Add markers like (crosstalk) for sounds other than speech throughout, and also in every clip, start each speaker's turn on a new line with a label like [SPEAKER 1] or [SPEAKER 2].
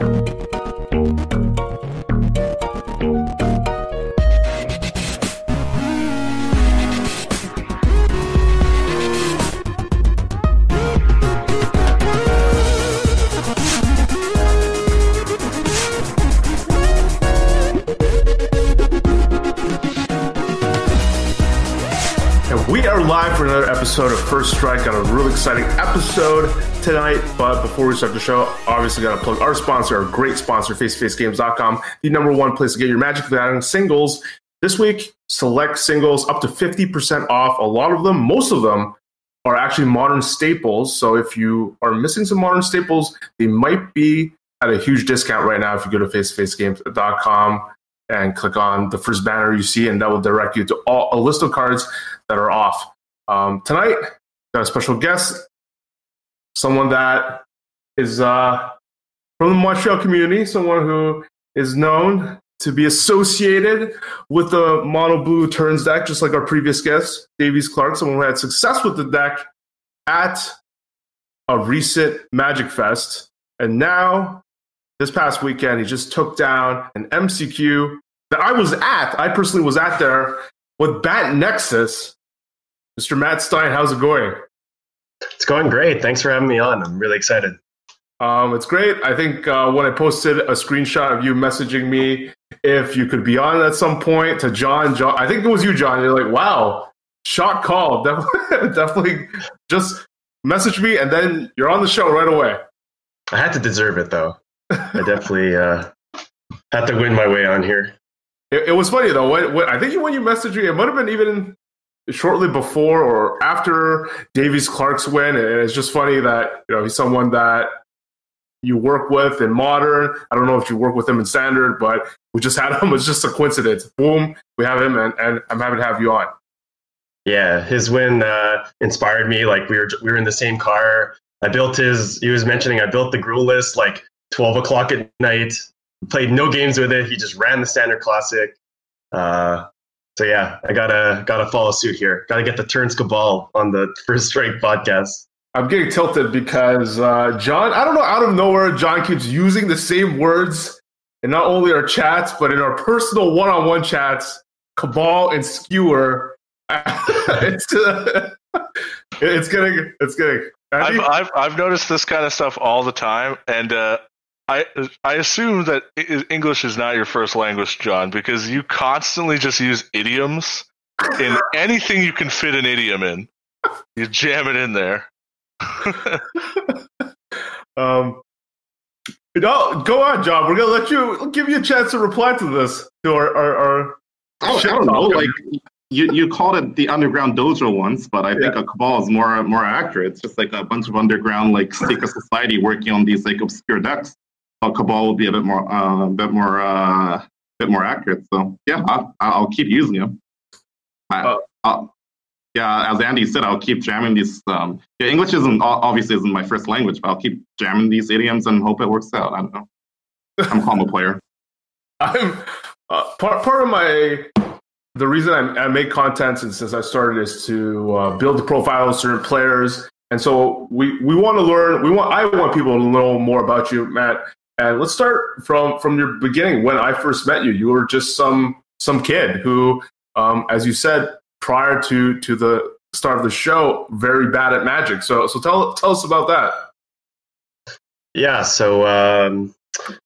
[SPEAKER 1] We are live for another episode of First Strike on a really exciting episode tonight. But before we start the show, obviously got to plug our sponsor, our great sponsor, FaceToFaceGames.com, the number one place to get your Magic the Gathering singles. This week, select singles up to 50% off. A lot of them, most of them, are actually modern staples. So if you are missing some modern staples, they might be at a huge discount right now if you go to FaceToFaceGames.com and click on the first banner you see, and that will direct you to all, a list of cards that are off. Um, tonight, got a special guest, someone that is uh, from the Montreal community, someone who is known to be associated with the mono blue turns deck, just like our previous guest, Davies Clark, someone who had success with the deck at a recent Magic Fest. And now this past weekend, he just took down an MCQ that I was at. I personally was at there with Bant Nexus. Mr. Matt Stein, how's it going?
[SPEAKER 2] It's going great. Thanks for having me on. I'm really excited.
[SPEAKER 1] Um, it's great. I think uh, when I posted a screenshot of you messaging me if you could be on at some point to John, John, I think it was you, John. You're like, wow, shot call. (laughs) Definitely, definitely just message me and then you're on the show right away.
[SPEAKER 2] I had to deserve it though. (laughs) I definitely uh, had to win my way on here.
[SPEAKER 1] It, it was funny though. When, when, I think when you messaged me, it might have been even shortly before or after Davies Clark's win. And it's just funny that you know he's someone that you work with in modern. I don't know if you work with him in standard, but we just had him. (laughs) It's just a coincidence. Boom, we have him, and, and I'm happy to have you on.
[SPEAKER 2] Yeah, his win uh, inspired me. Like we were we were in the same car. I built his. He was mentioning I built the Gruul list like 12 o'clock at night. Played no games with it. He just ran the standard classic. Uh, so yeah, I gotta gotta follow suit here. Gotta get the Turns Cabal on the First Strike podcast.
[SPEAKER 1] I'm getting tilted because uh, John, I don't know, out of nowhere, John keeps using the same words in not only our chats, but in our personal one on one chats, cabal and skewer. (laughs) it's, uh, (laughs) it's getting, it's getting.
[SPEAKER 3] I've, I've, I've noticed this kind of stuff all the time. And uh, I, I assume that English is not your first language, John, because you constantly just use idioms in (laughs) anything you can fit an idiom in. You jam it in there. (laughs)
[SPEAKER 1] um, no, go on, John. We're gonna let you give you a chance to reply to this to our our. our
[SPEAKER 4] oh, I don't know. Like you, you called it the underground dojo once, but I think a cabal is more more accurate. It's just like a bunch of underground like secret society working on these like obscure decks. A cabal will be a bit more uh, a bit more uh, bit more accurate. So yeah, I'll, I'll keep using them. I, uh, yeah, as Andy said, I'll keep jamming these. Um, yeah, English isn't obviously isn't my first language, but I'll keep jamming these idioms and hope it works out. I don't know. I'm calm a player. (laughs)
[SPEAKER 1] I'm uh, part part of my the reason I, I make content since, since I started is to uh, build the profile of certain players, and so we we want to learn. We want I want people to know more about you, Matt. And let's start from from your beginning. When I first met you, you were just some some kid who, um, as you said, prior to to the start of the show very bad at magic. So so tell tell us about that.
[SPEAKER 2] Yeah, so um,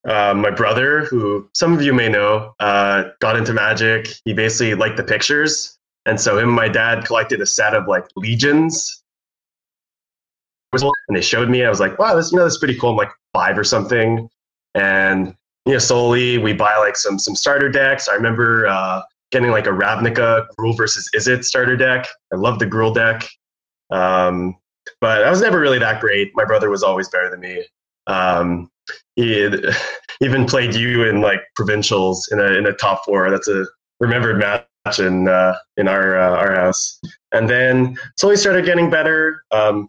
[SPEAKER 2] uh, my brother, who some of you may know, uh, got into magic. He basically liked the pictures, and so him and my dad collected a set of like legions. And they showed me. I was like, "Wow, this you know this is pretty cool." I'm like five or something, and you know, slowly we buy like some some starter decks. I remember uh, getting like a Ravnica Gruul versus Izzet starter deck. I love the Gruul deck. Um, but I was never really that great. My brother was always better than me. Um, he (laughs) even played you in like provincials in a in a top four. That's a remembered match in uh, in our uh, our house. And then slowly started getting better. Um,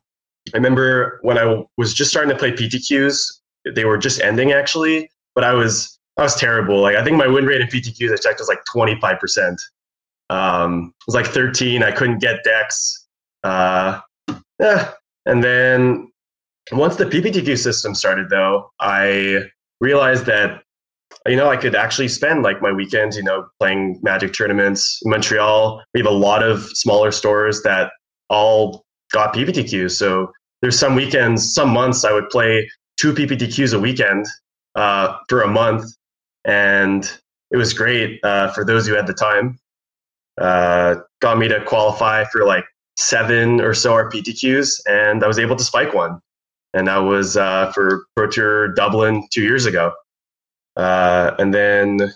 [SPEAKER 2] I remember when I was just starting to play PTQs, they were just ending actually, but I was I was terrible. Like I think my win rate in PTQs I checked was like 25%. Um, it was like 13. I couldn't get decks. Uh, yeah. And then once the PPTQ system started, though, I realized that you know I could actually spend like my weekends, you know, playing Magic tournaments in Montreal. We have a lot of smaller stores that all got PPTQs. So there's some weekends, some months I would play two PPTQs a weekend uh, for a month, and it was great uh, for those who had the time. Uh, got me to qualify for like seven or so RPTQs, and I was able to spike one. And that was uh, for Pro Tour Dublin two years ago. Uh, and then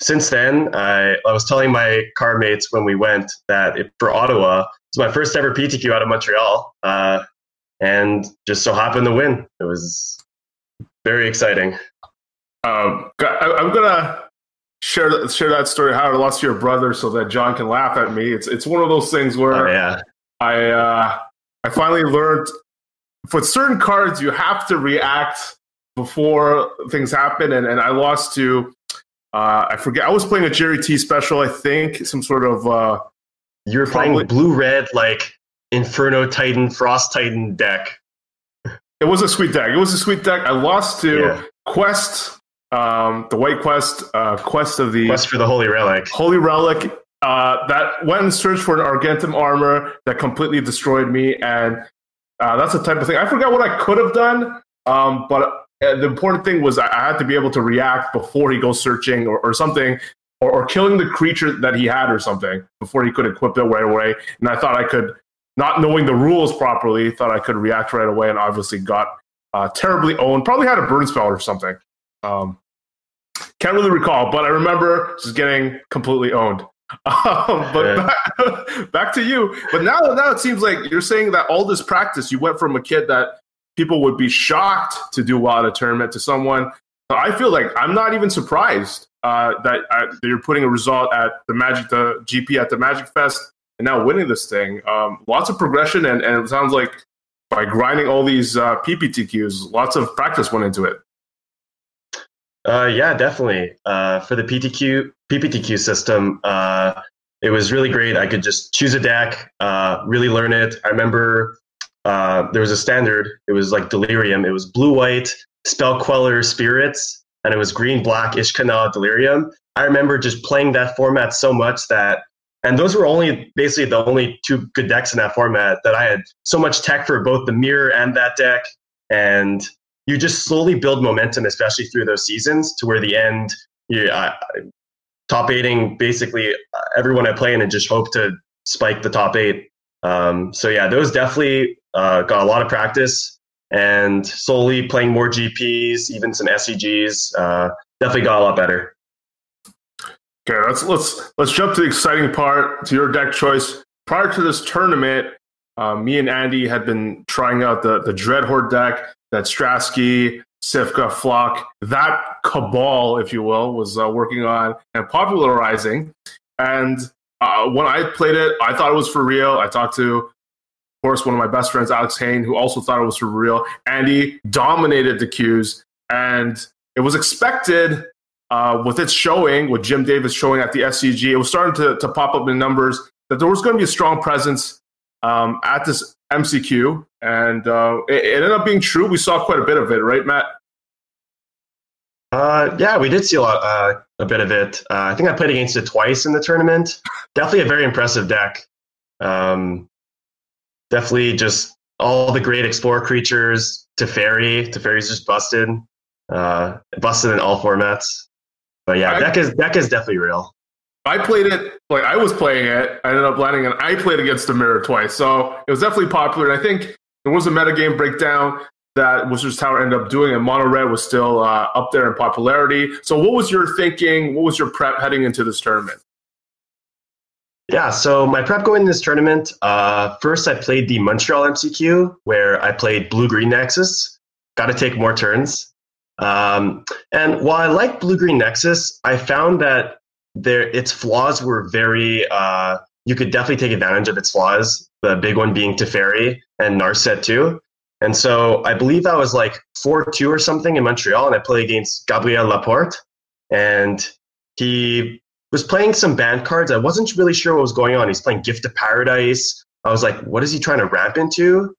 [SPEAKER 2] since then, I, I was telling my car mates when we went that it, for Ottawa, it's my first ever PTQ out of Montreal, uh, and just so happened to win. It was very exciting.
[SPEAKER 1] Um, I, I'm gonna share share that story how I lost your brother so that John can laugh at me. It's it's one of those things where
[SPEAKER 2] oh, yeah.
[SPEAKER 1] I uh, I finally learned for certain cards you have to react before things happen, and, and I lost to uh, I forget I was playing a Jerry T special I think some sort of uh,
[SPEAKER 2] you were playing blue red like Inferno Titan Frost Titan deck.
[SPEAKER 1] It was a sweet deck. It was a sweet deck. I lost to yeah. Quest um, the White Quest, uh, Quest of the
[SPEAKER 2] Quest for the Holy Relic.
[SPEAKER 1] Holy Relic. Uh, that went and searched for an Argentum armor that completely destroyed me, and uh, that's the type of thing. I forgot what I could have done, um, but uh, the important thing was I had to be able to react before he goes searching or, or something, or, or, killing the creature that he had or something before he could equip it right away. And I thought I could, not knowing the rules properly, thought I could react right away, and obviously got uh, terribly owned. Probably had a burn spell or something. Um, can't really recall, but I remember just getting completely owned. (laughs) Um, but back, (laughs) back, to you. But now, now it seems like you're saying that all this practice, you went from a kid that people would be shocked to do well at a tournament to someone. So I feel like I'm not even surprised uh, that, uh, that, you're putting a result at the Magic, the GP at the Magic Fest, and now winning this thing. Um, lots of progression, and, and, it sounds like by grinding all these uh, PPTQs, lots of practice went into it.
[SPEAKER 2] Uh, yeah, definitely. Uh, for the PTQ PPTQ system, uh, it was really great. I could just choose a deck, uh, really learn it. I remember uh, there was a standard. It was like Delirium. It was blue white spell queller spirits, and it was green black Ishkanah Delirium. I remember just playing that format so much that, and those were only basically the only two good decks in that format that I had so much tech for both the mirror and that deck, and you just slowly build momentum, especially through those seasons, to where the end, you, uh, top eighting basically uh, everyone I play in and just hope to spike the top eight. Um, so yeah, those definitely uh, got a lot of practice and slowly playing more GPs, even some SCGs, uh, definitely got a lot better.
[SPEAKER 1] Okay, let's let's let's jump to the exciting part to your deck choice. Prior to this tournament, uh, me and Andy had been trying out the the Dreadhorde deck that Stratsky, Sifka, Flock, that cabal, if you will, was uh, working on and popularizing. And uh, when I played it, I thought it was for real. I talked to, of course, one of my best friends, Alex Hayne, who also thought it was for real. Andy dominated the queues, and it was expected uh, with its showing, with Jim Davis showing at the SCG, it was starting to, to pop up in numbers that there was going to be a strong presence um, at this MCQ, and uh, it, it, ended up being true. We saw quite a bit of it, right, Matt?
[SPEAKER 2] Uh, yeah, we did see a lot, uh, a bit of it. Uh, I think I played against it twice in the tournament. definitely a very impressive deck. Um, definitely just all the great explorer creatures. Teferi, Teferi's just busted, uh, busted in all formats. But yeah, I, deck is deck is definitely real.
[SPEAKER 1] I played it like I was playing it. I ended up landing and I played against the mirror twice. So it was definitely popular. And I think there was a metagame breakdown that Wizards Tower ended up doing, and Mono Red was still uh, up there in popularity. So what was your thinking? What was your prep heading into this tournament?
[SPEAKER 2] Yeah, so my prep going in this tournament, uh, first I played the Montreal MCQ where I played Blue Green Nexus. Got to take more turns. Um, and while I like Blue Green Nexus, I found that there its flaws were very uh, you could definitely take advantage of its flaws. The big one being Teferi and Narset too. And so I believe I was like 4 2 or something in Montreal, and I played against Gabriel Laporte. And he was playing some Bant cards. I wasn't really sure what was going on. He's playing Gift of Paradise. I was like, what is he trying to ramp into?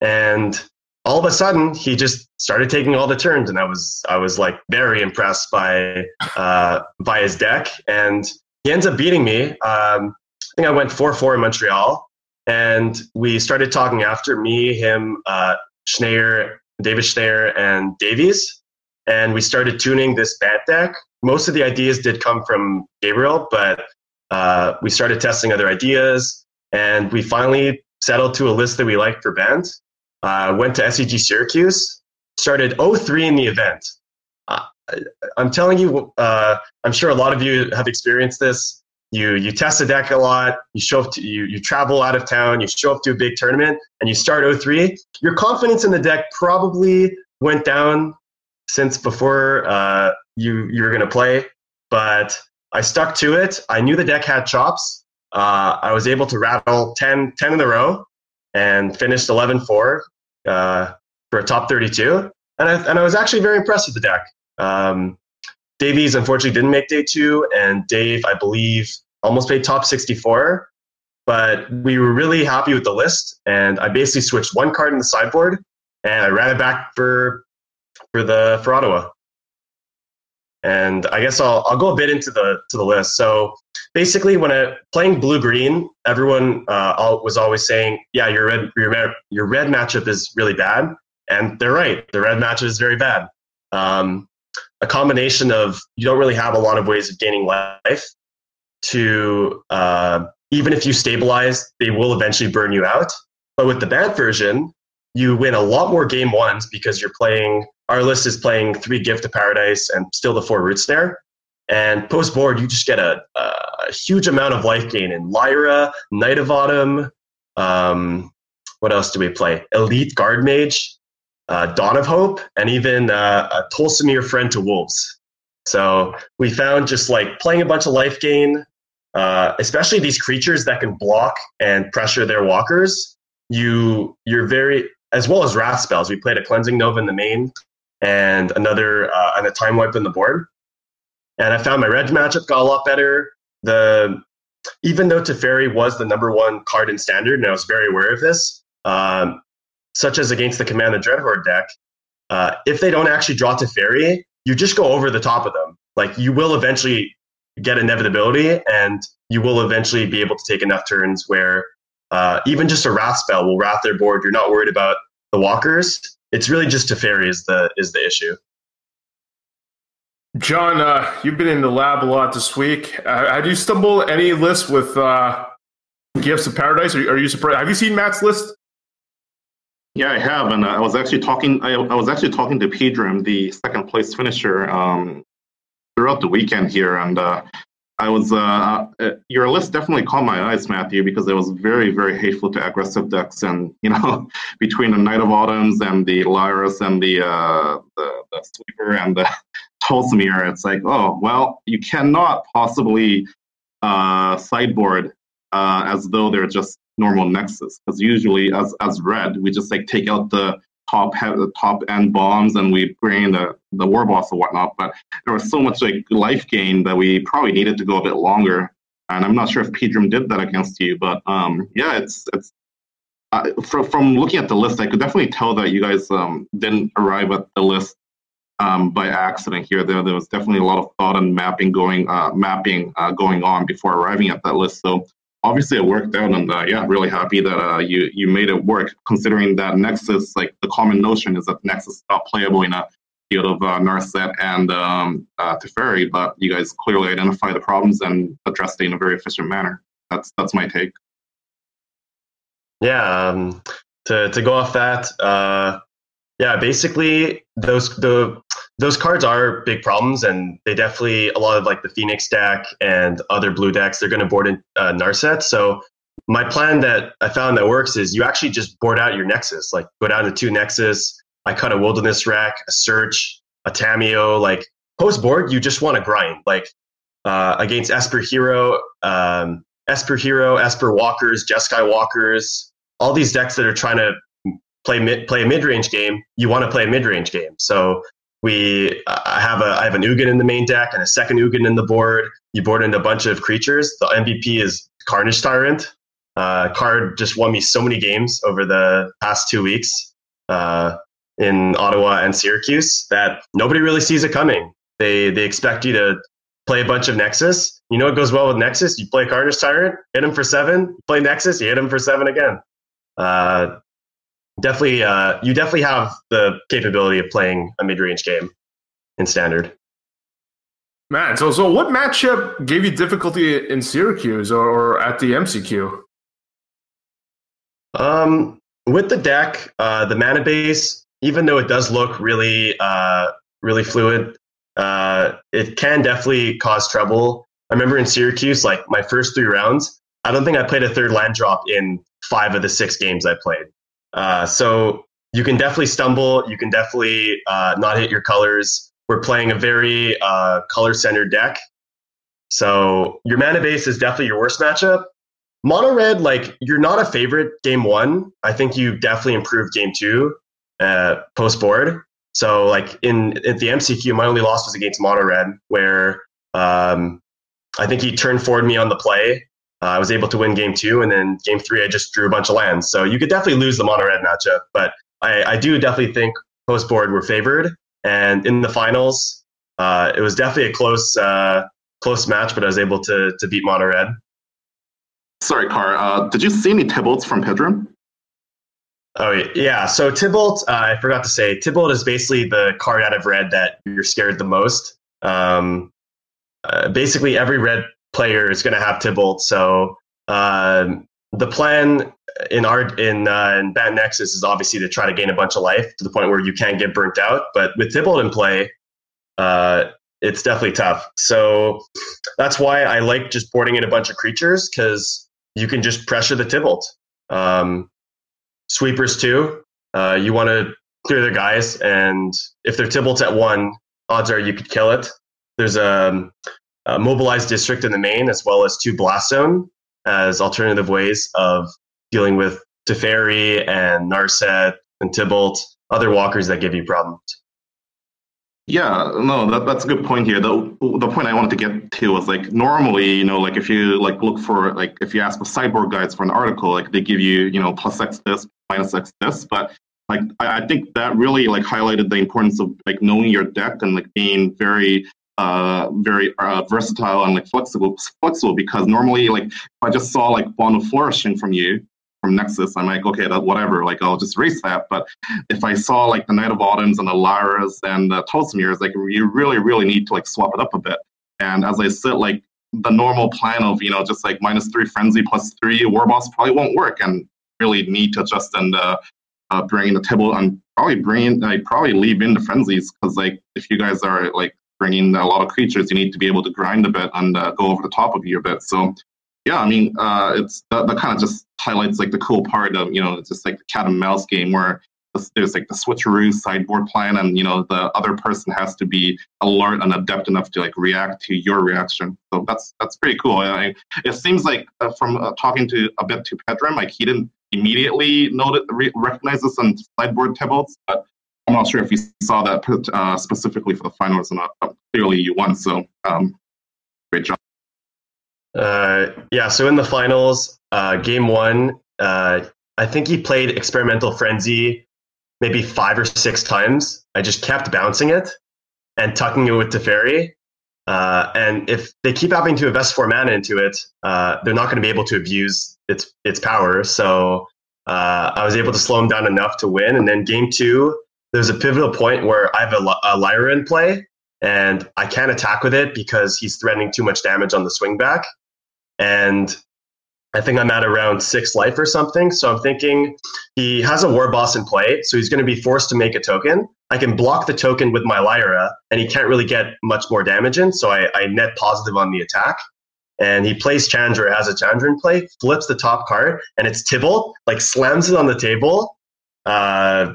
[SPEAKER 2] And all of a sudden he just started taking all the turns, and I was I was like very impressed by uh, by his deck, and he ends up beating me. Um, I think I went four four in Montreal, and we started talking after me, him, uh, Schneier, David Schneier, and Davies, and we started tuning this Bant deck. Most of the ideas did come from Gabriel, but uh, we started testing other ideas, and we finally settled to a list that we liked for Bant. Uh, went to SCG Syracuse, started 03 in the event. Uh, I'm telling you, uh, I'm sure a lot of you have experienced this. You you test the deck a lot. You show up to you you travel out of town. You show up to a big tournament, and you start 03. Your confidence in the deck probably went down since before uh, you you were going to play, but I stuck to it. I knew the deck had chops. Uh, I was able to rattle 10, 10 in a row and finished 11 4 uh, for a top 32. And I, and I was actually very impressed with the deck. Um, Davies unfortunately didn't make day two, and Dave, I believe, almost made top 64. But we were really happy with the list, and I basically switched one card in the sideboard, and I ran it back for for the for Ottawa. And I guess I'll I'll go a bit into the to the list. So basically, when I playing blue green, everyone uh, was always saying, "Yeah, your red your your red matchup is really Bant," and they're right. The red matchup is very bad. Um, a combination of you don't really have a lot of ways of gaining life. To uh, even if you stabilize, they will eventually burn you out. But with the bad version, you win a lot more game ones because you're playing our list is playing three Gift of Paradise and still the four Root Snare. And post board, you just get a, a, huge amount of life gain in Lyra, Knight of Autumn. Um, what else do we play? Elite Guard Mage, uh, Dawn of Hope, and even uh, a Tolsimir Friend to Wolves. So we found just like playing a bunch of life gain, uh, especially these creatures that can block and pressure their walkers. You you're very as well as wrath spells. We played a cleansing nova in the main and another uh, and a time wipe in the board. And I found my red matchup got a lot better. The even though Teferi was the number one card in standard, and I was very aware of this, um, such as against the Command the Dreadhorde deck, uh, if they don't actually draw Teferi, you just go over the top of them. Like you will eventually get inevitability, and you will eventually be able to take enough turns where uh, even just a Wrath spell will wrath their board. You're not worried about the walkers, it's really just Teferi is the is the issue.
[SPEAKER 1] John, uh, you've been in the lab a lot this week. Uh, have you stumbled any list with uh, Gifts of Paradise? Are, are, you surprised? Have you seen Matt's list?
[SPEAKER 4] Yeah, I have, and I was actually talking. I, I was actually talking to Pedram, the second place finisher, um, throughout the weekend here, and uh, I was uh, uh, your list definitely caught my eyes, Matthew, because it was very, very hateful to aggressive decks, and (laughs) you know, between the Knight of Autumns and the Lyras and the uh, the, the Sweeper and the (laughs) Tolsimir, it's like, oh well, you cannot possibly uh, sideboard uh, as though they're just normal Nexus, because usually as as red, we just like take out the top top end bombs and we bring the the war boss and whatnot. But there was so much like life gain that we probably needed to go a bit longer. And I'm not sure if Pedram did that against you, but um, yeah, it's it's uh, from from looking at the list, I could definitely tell that you guys um, didn't arrive at the list um, by accident here. There, there was definitely a lot of thought and mapping going uh, mapping uh, going on before arriving at that list. So obviously it worked out and uh, yeah really happy that uh, you you made it work considering that nexus like the common notion is that nexus is not playable in a field of uh, narset and um, uh, teferi but you guys clearly identify the problems and addressed it in a very efficient manner. That's that's my take.
[SPEAKER 2] Yeah um, to, to go off that uh, yeah basically those the those cards are big problems, and they definitely a lot of like the Phoenix deck and other blue decks they're going to board in uh, Narset. So my plan that I found that works is you actually just board out your Nexus, like go down to two Nexus. I cut a Wilderness Rack, a Search, a Tamiyo. Like post board, you just want to grind. Like uh, against Esper Hero, um, Esper Hero, Esper Walkers, Jeskai Walkers, all these decks that are trying to play play a mid range game. You want to play a mid range game. So we I have a I have an Ugin in the main deck and a second Ugin in the board. You board into a bunch of creatures. The MVP is Carnage Tyrant. Uh, card just won me so many games over the past two weeks. uh, in Ottawa and Syracuse that nobody really sees it coming. They they expect you to play a bunch of Nexus. You know what goes well with Nexus? You play Carnage Tyrant, hit him for seven. play Nexus, you hit him for seven again. Uh, definitely, uh, you definitely have the capability of playing a mid range game in Standard.
[SPEAKER 1] Man, so so what matchup gave you difficulty in Syracuse or, or at the MCQ?
[SPEAKER 2] Um, with the deck, uh, the mana base, even though it does look really, uh, really fluid, uh, it can definitely cause trouble. I remember in Syracuse, like my first three rounds, I don't think I played a third land drop in five of the six games I played. Uh, so you can definitely stumble. You can definitely uh, not hit your colors we're playing a very uh, color centered deck. So your mana base is definitely your worst matchup. Mono red, like you're not a favorite game one. I think you definitely improved game two uh, post board. So like in at the MCQ, my only loss was against mono red, where um, I think he turned forward me on the play. Uh, I was able to win game two, and then game three, I just drew a bunch of lands. So you could definitely lose the mono red matchup, but I, I do definitely think post board were favored. And in the finals, uh, it was definitely a close uh, close match, but I was able to to beat Mono Red.
[SPEAKER 4] Sorry, Car. Uh, did you see any Tibalts from Pedram?
[SPEAKER 2] Oh yeah. So Tibalt, uh, I forgot to say, Tibalt is basically the card out of red that you're scared the most. Um, uh, basically, every red player is going to have Tibalt. So um, the plan in our in uh, in Bant Nexus is obviously to try to gain a bunch of life to the point where you can't get burnt out. But with Tibalt in play, uh, it's definitely tough. So that's why I like just boarding in a bunch of creatures because you can just pressure the Tibalt. Um, sweepers too. Uh, you want to clear their guys, and if they're Tibalt's at one, odds are you could kill it. There's a, Uh, a mobilized district in the main as well as two blast zone as alternative ways of dealing with Teferi and Narset and Tibalt, other walkers that give you problems.
[SPEAKER 4] Yeah, no, that, that's a good point here. The the point I wanted to get to was like normally, you know, like if you like look for like if you ask for sideboard guides for an article, like they give you, you know, plus X this, minus X this, but like I, I think that really like highlighted the importance of like knowing your deck and like being very uh, very uh, versatile and like flexible flexible because normally like if I just saw like Bond Flourishing from you, from Nexus, I'm like, okay, that whatever, like I'll just erase that. But if I saw like the Knight of Autumns and the Lyras and the Tolsimir's, like you really, really need to like swap it up a bit. And as I said, like the normal plan of, you know, just like minus three frenzy plus three war boss probably won't work and really need to adjust and uh, uh, bring in the table and probably bring in like probably leave in the frenzies because like if you guys are like bringing a lot of creatures, you need to be able to grind a bit and uh, go over the top of you a bit. So yeah, I mean, uh, it's that, that kind of just highlights like the cool part of you know it's just like the cat and mouse game where there's like the switcheroo sideboard plan, and you know the other person has to be alert and adept enough to like react to your reaction. So that's that's pretty cool. I, it seems like uh, from uh, talking to a bit to Pedram, like he didn't immediately note re- recognize this on sideboard tables, but not sure if you saw that uh, specifically for the finals or not. clearly, you won, so um, great job.
[SPEAKER 2] Uh, yeah, so in the finals, uh, game one, uh, I think he played Experimental Frenzy maybe five or six times. I just kept bouncing it and tucking it with Teferi. Uh, and if they keep having to invest four mana into it, uh, they're not going to be able to abuse its its power. So uh, I was able to slow him down enough to win. And then game two, there's a pivotal point where I have a, a Lyra in play, and I can't attack with it because he's threatening too much damage on the swing back and I think I'm at around six life or something. So I'm thinking he has a war boss in play, so he's going to be forced to make a token. I can block the token with my Lyra, and he can't really get much more damage in, so I, I net positive on the attack. And he plays Chandra, has a Chandra in play, flips the top card, and it's Tibalt, like slams it on the table. Uh,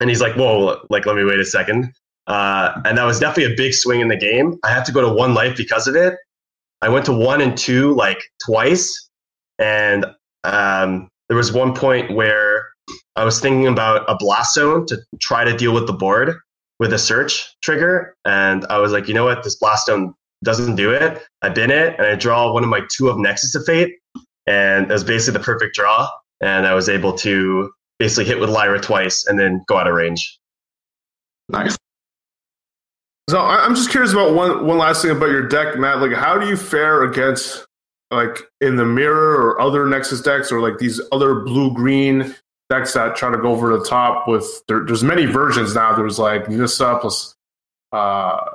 [SPEAKER 2] and he's like, whoa, like, let me wait a second. Uh, and that was definitely a big swing in the game. I had to go to one life because of it. I went to one and two like twice, and um, there was one point where I was thinking about a blast zone to try to deal with the board with a search trigger, and I was like, you know what, this blast zone doesn't do it. I bin it, and I draw one of my two of Nexus of Fate, and it was basically the perfect draw, and I was able to basically hit with Lyra twice and then go out of range.
[SPEAKER 4] Nice.
[SPEAKER 1] So I'm just curious about one one last thing about your deck, Matt. Like, how do you fare against like in the mirror or other Nexus decks or like these other blue green decks that try to go over the top with? There, there's many versions now. There's like Nissa plus uh,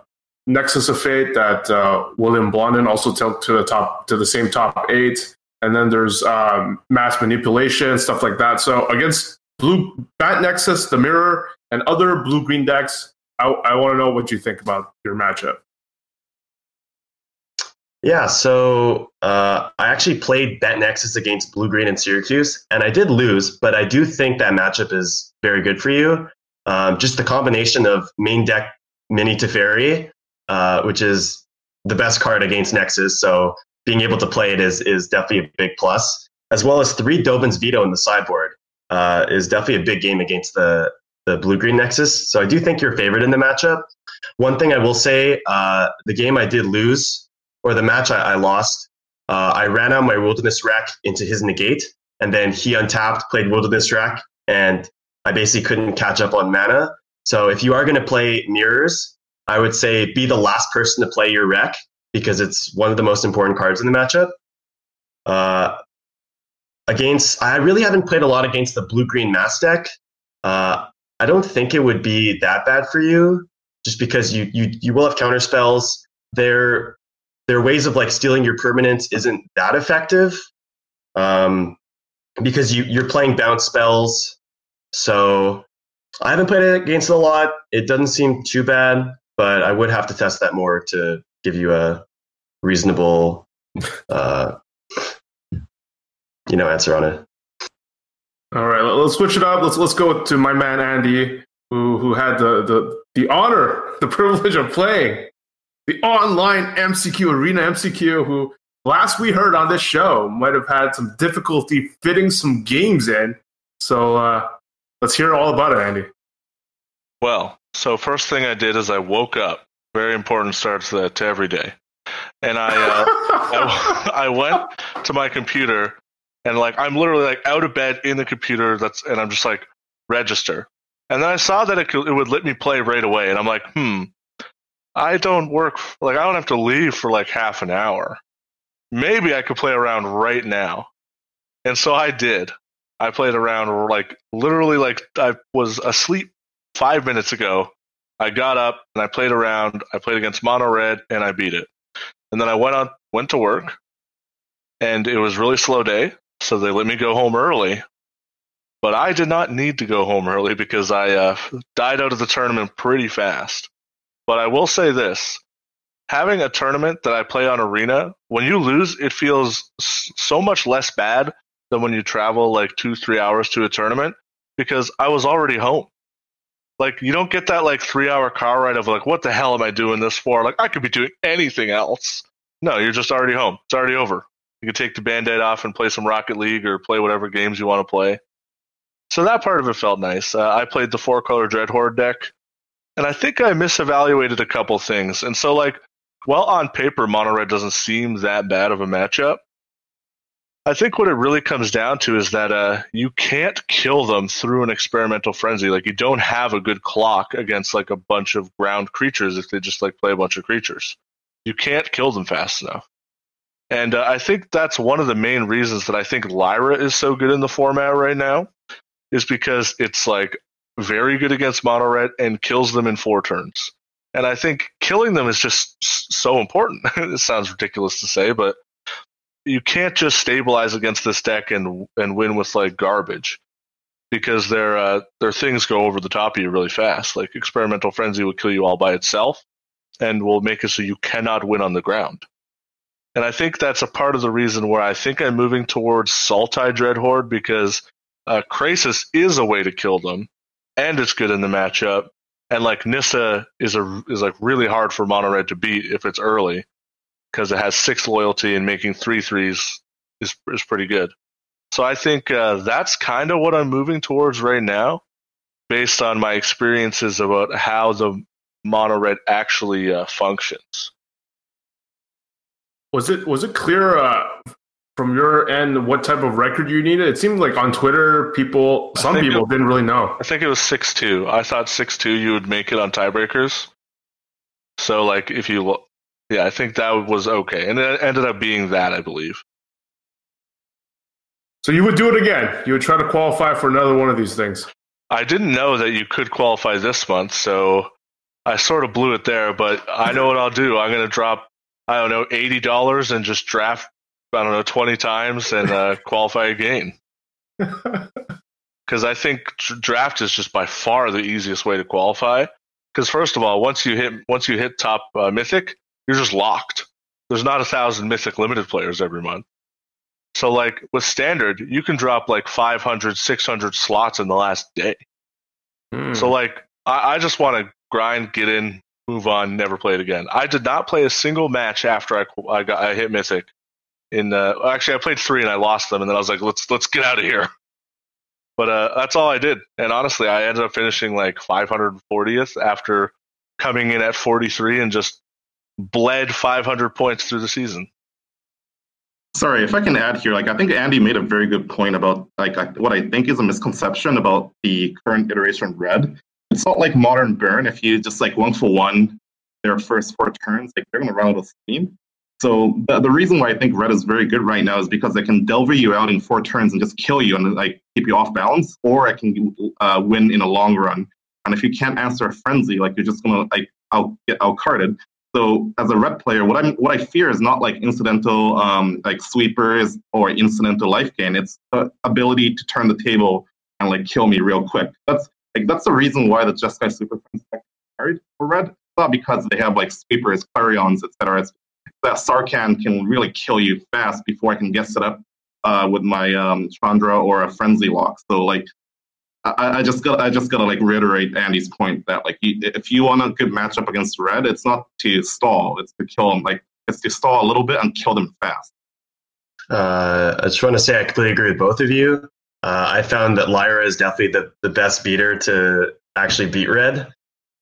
[SPEAKER 1] Nexus of Fate that uh, William Blunden also took to the top to the same top eight, and then there's um, mass manipulation stuff like that. So against blue Bant Nexus, the mirror, and other blue green decks. I, I want to know what you think about your matchup.
[SPEAKER 2] Yeah, so uh, I actually played Bant Nexus against Blue Green in Syracuse, and I did lose, but I do think that matchup is very good for you. Um, just the combination of main deck Mini Teferi, uh, which is the best card against Nexus, so being able to play it is is definitely a big plus, as well as three Dovin's Veto in the sideboard uh, is definitely a big game against the the Blue Green Nexus. So I do think you're favored in the matchup. One thing I will say, uh, the game I did lose or the match I, I lost, uh, I ran out my Wilderness Rack into his negate, and then he untapped, played Wilderness Rack, and I basically couldn't catch up on mana. So if you are going to play mirrors, I would say be the last person to play your Wreck because it's one of the most important cards in the matchup. Uh, against, I really haven't played a lot against the blue green mass deck. Uh, I don't think it would be that bad for you, just because you you you will have counter spells. Their their ways of like stealing your permanents isn't that effective, um, because you you're playing bounce spells. So I haven't played it against it a lot. It doesn't seem too bad, but I would have to test that more to give you a reasonable, uh, you know, answer on it.
[SPEAKER 1] All right, let's switch it up. Let's let's go to my man Andy, who who had the the the honor, the (laughs) privilege of playing the online MCQ Arena MCQ. Who last we heard on this show might have had some difficulty fitting some games in. So uh, let's hear all about it, Andy.
[SPEAKER 3] Well, so first thing I did is I woke up. Very important start to, that, to every day. And I, uh, (laughs) I, I went to my computer and like I'm literally like out of bed in the computer. That's and I'm just like register. And then I saw that it could, it would let me play right away, and I'm like, hmm, I don't work like I don't have to leave for like half an hour. Maybe I could play around right now. And so I did. I played around like literally like I was asleep five minutes ago. I got up and I played around. I played against Mono Red and I beat it. And then I went on went to work and it was really slow day, so they let me go home early. But I did not need to go home early because I uh, died out of the tournament pretty fast. But I will say this having a tournament that I play on Arena, when you lose, it feels so much less bad than when you travel like two, three hours to a tournament because I was already home. Like, you don't get that like three hour car ride of like, what the hell am I doing this for? Like, I could be doing anything else. No, you're just already home. It's already over. You can take the band aid off and play some Rocket League or play whatever games you want to play. So that part of it felt nice. Uh, I played the four color Dreadhorde deck, and I think I misevaluated a couple things. And so, like, well on paper Mono Red doesn't seem that bad of a matchup, I think what it really comes down to is that uh, you can't kill them through an experimental frenzy. Like, you don't have a good clock against like a bunch of ground creatures if they just like play a bunch of creatures. You can't kill them fast enough. And uh, I think that's one of the main reasons that I think Lyra is so good in the format right now, is because it's like very good against mono red and kills them in four turns. And I think killing them is just so important. (laughs) it sounds ridiculous to say, but you can't just stabilize against this deck and and win with like garbage because their uh, their things go over the top of you really fast. Like experimental frenzy will kill you all by itself and will make it so you cannot win on the ground. And I think that's a part of the reason where I think I'm moving towards Sultai Dreadhorde because uh, Krasis is a way to kill them, and it's good in the matchup. And like Nissa is a is like really hard for Mono Red to beat if it's early because it has six loyalty and making three threes is is pretty good. So I think uh, that's kind of what I'm moving towards right now, based on my experiences about how the Mono Red actually uh, functions
[SPEAKER 1] was it was it clear uh, from your end what type of record you needed? It seemed like on Twitter, people, some people
[SPEAKER 3] it,
[SPEAKER 1] didn't really know.
[SPEAKER 3] I think it was six two. I thought six two you would make it on tiebreakers. So like if you, yeah, I think that was okay, and it ended up being that I believe.
[SPEAKER 1] So you would do it again. You would try to qualify for another one of these things.
[SPEAKER 3] I didn't know that you could qualify this month, so I sort of blew it there. But I know what I'll do. I'm going to drop, I don't know, eighty dollars and just draft, I don't know, twenty times and uh, (laughs) qualify again. (laughs) Because I think draft is just by far the easiest way to qualify. Because first of all, once you hit once you hit top uh, mythic, you're just locked. There's not a thousand mythic limited players every month. So like with standard, you can drop like 500, 600 slots in the last day. Hmm. So like I, I just want to grind, get in, move on, never play it again. I did not play a single match after I I got I hit mythic. In uh, actually, I played three and I lost them, and then I was like, let's let's get out of here. But uh, that's all I did, and honestly, I ended up finishing like 540th after coming in at 43 and just bled 500 points through the season.
[SPEAKER 4] Sorry, if I can add here, like I think Andy made a very good point about like what I think is a misconception about the current iteration of Red. It's not like modern Burn. If you just like one for one their first four turns, like they're gonna run out of steam. So the, the reason why I think Red is very good right now is because I can delver you out in four turns and just kill you and like keep you off balance, or I can uh, win in a long run. And if you can't answer a frenzy, like you're just gonna like out get out carded. So as a red player, what I'm what I fear is not like incidental um, like sweepers or incidental life gain. It's the ability to turn the table and like kill me real quick. That's like that's the reason why the Jeskai Super Friends carried for red. It's not because they have like sweepers, clarions, etc. It's that Sarkhan can really kill you fast before I can get set up uh, with my um, Chandra or a frenzy lock. So like I, I, just got I just gotta like reiterate Andy's point that like you, if you want a good matchup against red, it's not to stall, it's to kill them. Like it's to stall a little bit and kill them fast.
[SPEAKER 2] Uh, I just want to say I completely agree with both of you. Uh, I found that Lyra is definitely the, the best beater to actually beat red,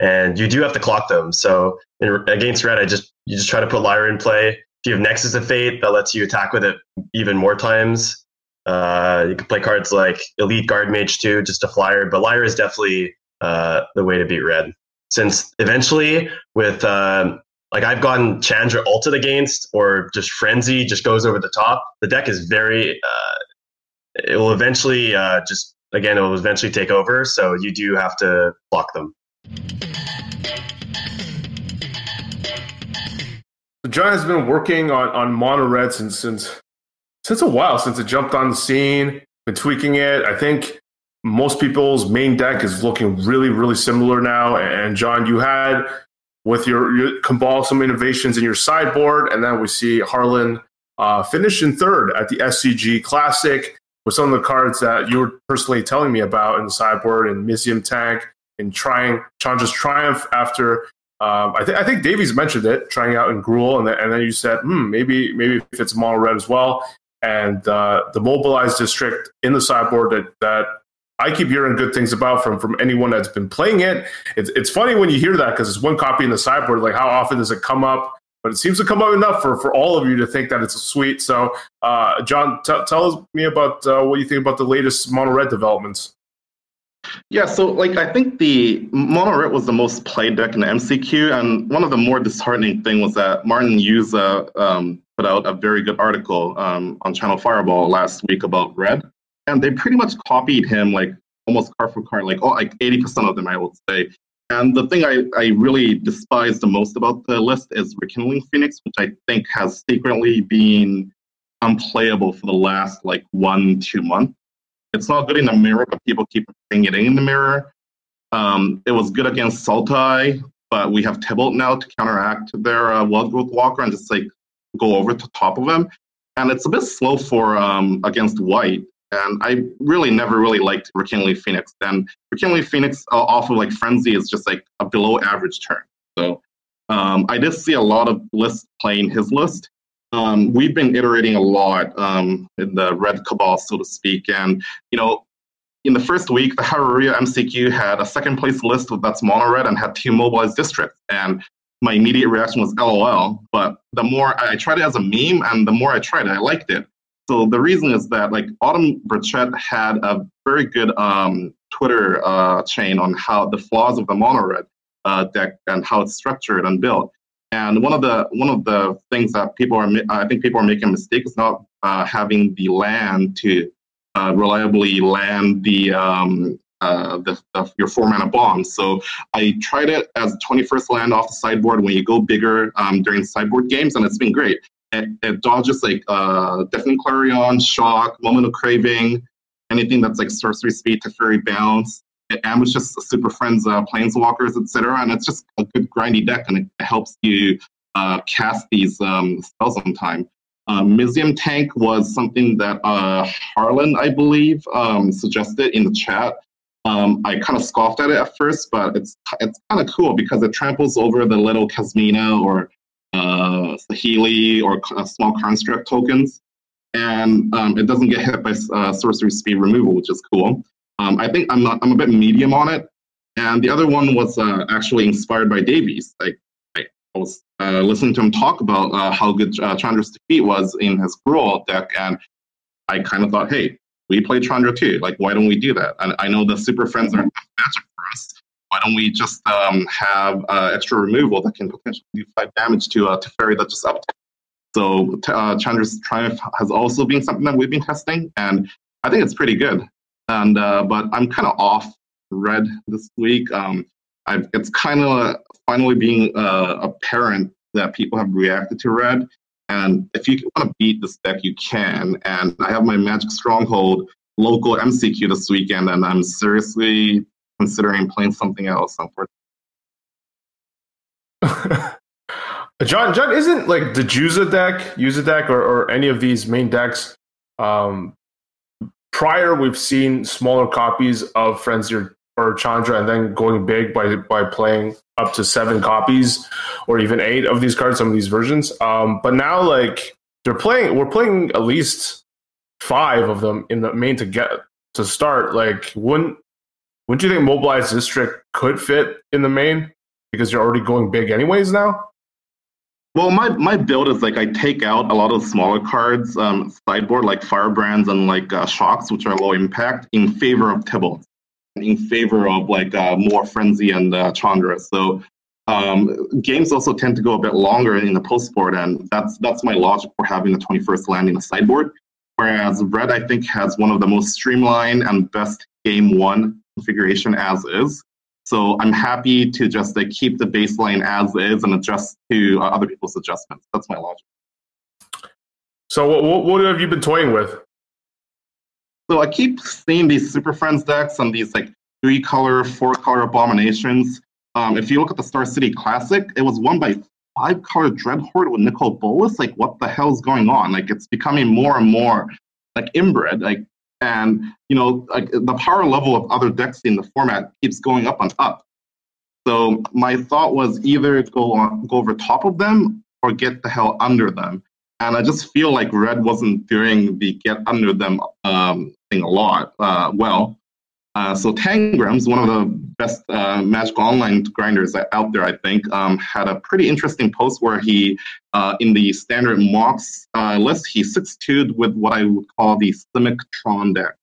[SPEAKER 2] and you do have to clock them. So in, against red, I just you just try to put Lyra in play. If you have Nexus of Fate, that lets you attack with it even more times. Uh, you can play cards like Elite Guard Mage too, just a flyer, but Lyra is definitely uh, the way to beat red. Since eventually, with uh, like I've gotten Chandra ulted against, or just Frenzy just goes over the top. The deck is very. Uh, it will eventually uh, just again it will eventually take over. So you do have to block them.
[SPEAKER 1] John has been working on on mono red since since since a while since it jumped on the scene. Been tweaking it. I think most people's main deck is looking really, really similar now. And John, you had with your, your Cabal some innovations in your sideboard, and then we see Harlan uh, finish in third at the SCG Classic with some of the cards that you were personally telling me about in the sideboard and Mizzium Tank and trying Chandra's Triumph after. Um, I, th- I think Davies mentioned it, trying out in Gruul, and, then, and then you said, hmm, maybe maybe if it's mono red as well and uh, the mobilized district in the sideboard that, that I keep hearing good things about from from anyone that's been playing it. It's it's funny when you hear that because it's one copy in the sideboard. Like how often does it come up? But it seems to come up enough for, for all of you to think that it's a sweet. So, uh, John, t- tell me about uh, what you think about the latest mono red developments.
[SPEAKER 4] Yeah, so like I think the mono red was the most played deck in the MCQ, and one of the more disheartening thing was that Martin Juza um, put out a very good article um, on Channel Fireball last week about red, and they pretty much copied him like almost card for card, like oh, like eighty percent of them, I would say. And the thing I, I really despise the most about the list is Rekindling Phoenix, which I think has secretly been unplayable for the last like one two months. It's not good in the mirror, but people keep putting it in the mirror. Um, it was good against Sultai, but we have Tibalt now to counteract their uh, Wild Growth Walker and just like go over the top of them. And it's a bit slow for um, against White. And I really never really liked Rekindling Phoenix. And Rekindling Phoenix uh, off of like Frenzy is just like a below average turn. So um, I did see a lot of lists playing his list. Um, we've been iterating a lot um, in the red cabal, so to speak. And, you know, in the first week, the Haruria MCQ had a second place list that's mono red and had two mobilized districts. And my immediate reaction was LOL. But the more I tried it as a meme and the more I tried it, I liked it. So the reason is that like Autumn Burchett had a very good um, Twitter uh, chain on how the flaws of the mono red uh, deck and how it's structured and built. And one of the one of the things that people are I think people are making a mistake is not uh, having the land to uh, reliably land the um, uh, the, the, your four mana bombs. So I tried it as 21st land off the sideboard when you go bigger um, during sideboard games, and it's been great. It, it dodges like uh, Deafening Clarion, Shock, Moment of Craving, anything that's like Sorcery Speed, to Teferi Bounce. It ambushes Super Friends, uh, Planeswalkers, etc. And it's just a good grindy deck, and it helps you uh, cast these um, spells on time. Mizzium Tank was something that uh, Harlan, I believe, um, suggested in the chat. Um, I kind of scoffed at it at first, but it's it's kind of cool because it tramples over the little Kasmina or uh, Saheeli or uh, small construct tokens, and um, it doesn't get hit by uh, sorcery speed removal, which is cool. Um, I think I'm not, I'm a bit medium on it, and the other one was uh, actually inspired by Davies. Like I was uh, listening to him talk about uh, how good uh, Chandra's defeat was in his Gruul deck, and I kind of thought, hey, we play Chandra too. Like, why don't we do that? And I know the Super Friends are magic for us. Why don't we just um, have uh, extra removal that can potentially do five damage to uh, Teferi that just up? So Chandra's Triumph has also been something that we've been testing, and I think it's pretty good. And uh, but I'm kind of off red this week. Um, I've, it's kind of finally being uh, apparent that people have reacted to red, and if you want to beat this deck, you can. And I have my Magic Stronghold local MCQ this weekend, and I'm seriously considering playing something else. (laughs)
[SPEAKER 1] John, John, isn't like the Juza deck, Juza deck, or, or any of these main decks? Um, prior, we've seen smaller copies of Frenzy or, Chandra, and then going big by by playing up to seven copies or even eight of these cards, some of these versions. Um, but now, like they're playing, we're playing at least five of them in the main to get to start. Like, wouldn't wouldn't you think Mobilized District could fit in the main because you're already going big anyways now?
[SPEAKER 4] Well, my, my build is like I take out a lot of smaller cards, um, sideboard like Firebrands and like uh, Shocks, which are low impact, in favor of Tibalts in favor of like uh, more frenzy and uh, Chandra. So um, games also tend to go a bit longer in the post board, and that's that's my logic for having the 21st land in the sideboard. Whereas Red, I think, has one of the most streamlined and best game one configuration as is. So I'm happy to just like, keep the baseline as is and adjust to uh, other people's adjustments. That's my logic.
[SPEAKER 1] So what, what have you been toying with?
[SPEAKER 4] So I keep seeing these Super Friends decks and these like three color, four color abominations. Um, if you look at the Star City Classic, it was won by five color Dreadhorde with Nicol Bolas. Like, what the hell's going on? Like, it's becoming more and more like inbred. Like, and you know, like the power level of other decks in the format keeps going up and up. So my thought was either go on, go over top of them or get the hell under them. And I just feel like Red wasn't doing the get under them um, thing a lot uh, well. Uh, so Tangrams, one of the best uh, Magic Online grinders out there, I think, um, had a pretty interesting post where he, uh, in the standard Mox uh, list, he 6 2 with what I would call the Simic Tron deck.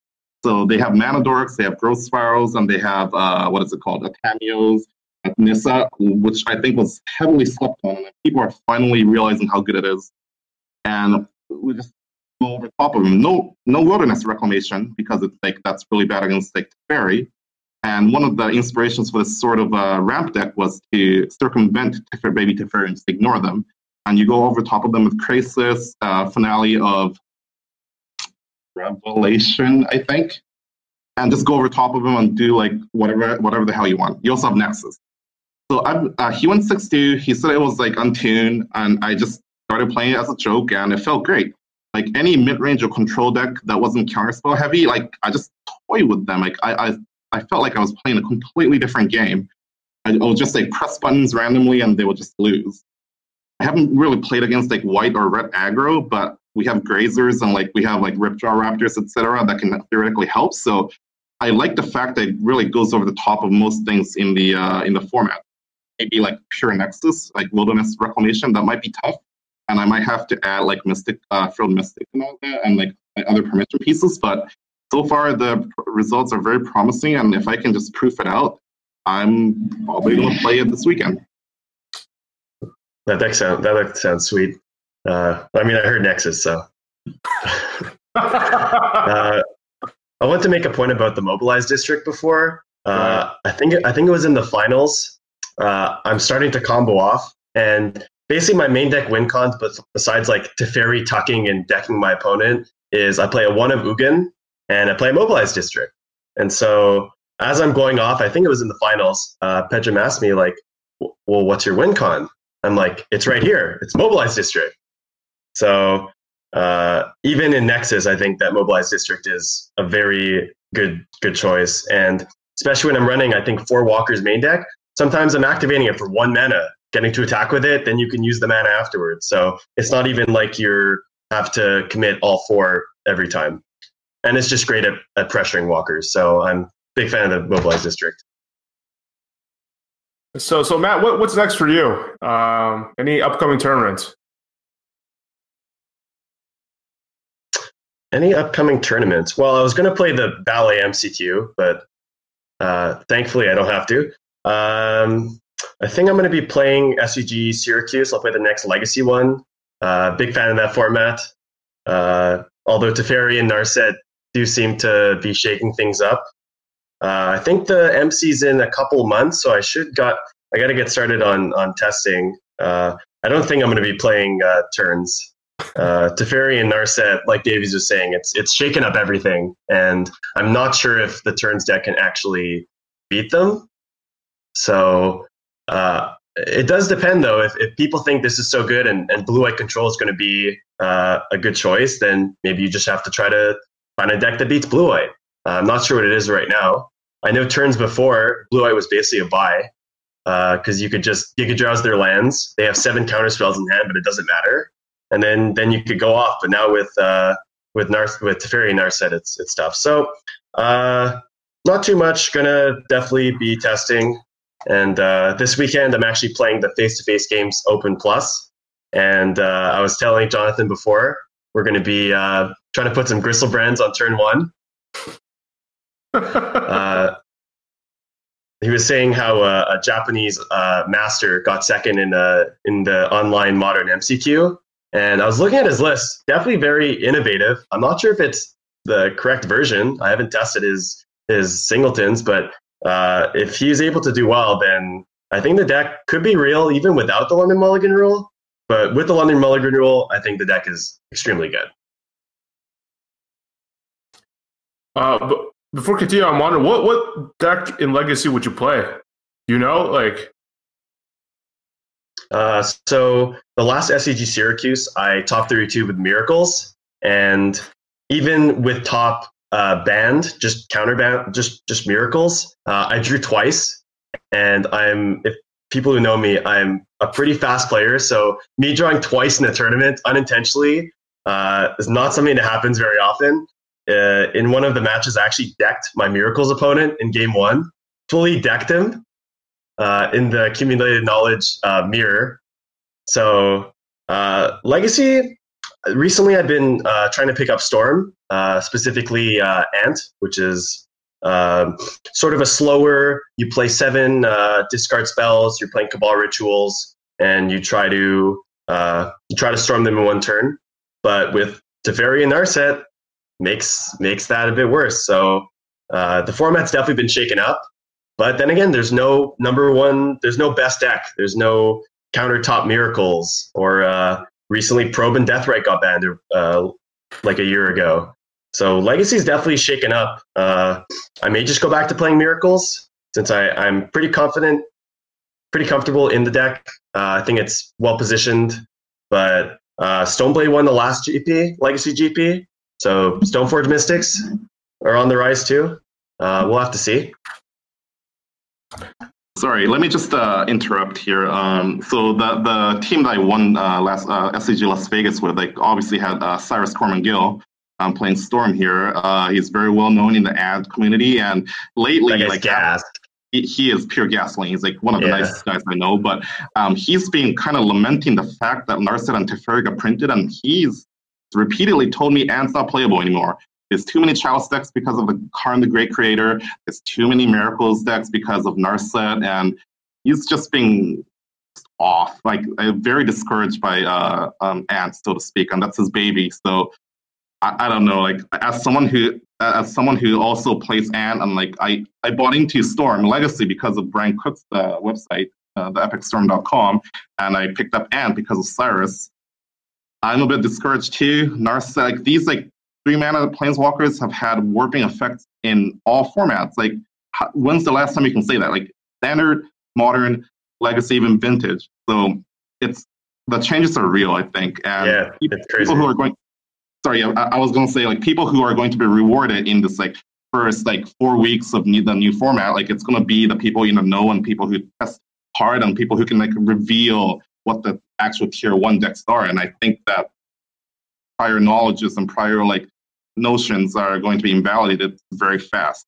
[SPEAKER 4] So they have Mana Dorks, they have Growth Spirals, and they have, uh, what is it called, Atamios, at Nissa, which I think was heavily slept on. And people are finally realizing how good it is. And we just go over top of them. No, no wilderness reclamation because it's like that's really bad against like Teferi. And one of the inspirations for this sort of uh, ramp deck was to circumvent Teferi, baby Teferi and just ignore them. And you go over top of them with Krasis, uh, finale of Revelation, I think, and just go over top of them and do like whatever whatever the hell you want. You also have Nexus. So i uh, he went 6-2. He said it was like untuned, and I just started playing it as a joke, and it felt great like any mid-range or control deck that wasn't counterspell heavy, like I just toy with them. Like I, I, I felt like I was playing a completely different game. I, I would just like press buttons randomly and they would just lose. I haven't really played against like white or red aggro, but we have grazers and like we have like ripjaw raptors, etc., that can theoretically help. So I like the fact that it really goes over the top of most things in the uh, in the format. Maybe like pure nexus, like wilderness reclamation, that might be tough and I might have to add like Mystic, uh, Frilled Mystic and all that, and like other permission pieces. But so far, the results are very promising, and if I can just proof it out, I'm probably going to play it this weekend.
[SPEAKER 2] That deck sound that deck sounds sweet. Uh, I mean, I heard Nexus, so. (laughs) uh, I want to make a point about the mobilized district before. Uh, I think I think it was in the finals. Uh, I'm starting to combo off, and basically my main deck win cons, but besides like Teferi tucking and decking my opponent, is I play a one of Ugin and I play a mobilized district. And so as I'm going off, I think it was in the finals. Uh, asked me like, "Well, what's your win con?" I'm like, "It's right here. It's mobilized district." So uh, even in Nexus, I think that mobilized district is a very good good choice, and especially when I'm running, I think four walkers main deck. Sometimes I'm activating it for one mana, getting to attack with it, then you can use the mana afterwards. So it's not even like you have to commit all four every time, and it's just great at, at pressuring walkers. So I'm a big fan of the mobilized district.
[SPEAKER 1] So, so Matt, what, what's next for you? Um, any upcoming tournaments?
[SPEAKER 2] Any upcoming tournaments? Well, I was going to play the ballet MCQ, but uh, thankfully I don't have to. Um, I think I'm going to be playing SCG Syracuse. I'll play the next Legacy one. Uh, big fan of that format. Uh, although Teferi and Narset do seem to be shaking things up. Uh, I think the MC's in a couple months, so I should got I got to get started on on testing. Uh, I don't think I'm going to be playing uh, turns uh, Teferi and Narset, like Davies was saying, it's it's shaken up everything, and I'm not sure if the turns deck can actually beat them. So uh, it does depend, though. If, if people think this is so good and, and blue white control is going to be uh, a good choice, then maybe you just have to try to find a deck that beats blue white. Uh, I'm not sure what it is right now. I know turns before blue white was basically a buy because uh, you could just you could drowse their lands. They have seven counter spells in hand, but it doesn't matter and then then you could go off. But now with uh, with Narth with Teferi and Narset, it's it's tough. So not too much. Gonna definitely be testing. And uh, this weekend, I'm actually playing the face-to-face games Open Plus. And uh, I was telling Jonathan before, we're going to be uh, trying to put some Griselbrands on turn one. (laughs) uh, he was saying how uh, a Japanese uh, master got second in uh, in the online modern MCQ, and I was looking at his list, definitely very innovative. I'm not sure if it's the correct version. I haven't tested his his singletons, but uh, if he's able to do well, then I think the deck could be real even without the London Mulligan rule. But with the London Mulligan rule, I think the deck is extremely good.
[SPEAKER 1] Uh, but before continuing I'm wondering what what deck in Legacy would you play? You know, like
[SPEAKER 2] uh, so the last SCG Syracuse, I top 32 with Miracles, and even with top uh, band, just counter band, just just Miracles, uh, I drew twice, and I'm if people who know me, I'm a pretty fast player. So me drawing twice in a tournament unintentionally uh, is not something that happens very often. Uh, in one of the matches, I actually decked my Miracles opponent in game one, fully decked him, uh, in the accumulated knowledge uh, mirror. So uh, legacy. Recently, I've been uh, trying to pick up Storm, uh, specifically uh, Ant, which is um, sort of a slower. You play seven discard spells. You're playing Cabal rituals, and you try to you try to storm them in one turn. But with Teferi and Narset, makes makes that a bit worse. So the format's definitely been shaken up. But then again, there's no number one, there's no best deck. There's no countertop miracles or uh, recently Probe and death Deathrite got banned uh, like a year ago. So Legacy's definitely shaken up. Uh, I may just go back to playing miracles since I, I'm pretty confident, pretty comfortable in the deck. Uh, I think it's well positioned, but uh, Stoneblade won the last GP, Legacy GP. So Stoneforge Mystics are on the rise too. Uh, we'll have to see.
[SPEAKER 4] Sorry, let me just uh, interrupt here. Um, so the the team that I won uh, last uh, SCG Las Vegas with, like obviously had uh, Cyrus Corman Gill um, playing Storm here. Uh, he's very well known in the ad community, and lately, like
[SPEAKER 2] gas.
[SPEAKER 4] he, he is pure gasoline. He's like one of the
[SPEAKER 2] Yeah.
[SPEAKER 4] nicest guys I know. But um, he's been kind of lamenting the fact that Narset and Teferi got printed, and he's repeatedly told me Ant's not playable anymore. There's too many Chalice decks because of the Karn the Great Creator. There's too many Miracles decks because of Narset, and he's just being off, like uh, very discouraged by uh, um, Ant, so to speak, and that's his baby. So I, I don't know. Like as someone who as someone who also plays Ant, and like I I bought into Storm Legacy because of Bryant Cook's uh, website, uh, the epicstorm.com, and I picked up Ant because of Cyrus. I'm a bit discouraged too. Narset, like these like three mana planeswalkers have had warping effects in all formats. Like how, when's the last time you can say that? Like standard, modern, legacy, even vintage. So it's the changes are real, I think. And
[SPEAKER 2] Yeah,
[SPEAKER 4] people,
[SPEAKER 2] it's crazy.
[SPEAKER 4] people who are going sorry, I, I was going to say like people who are going to be rewarded in this like first like four weeks of new, the new format, like it's going to be the people you know know and people who test hard and people who can like reveal what the actual tier one decks are. And I think that prior knowledges and prior like notions are going to be invalidated very fast.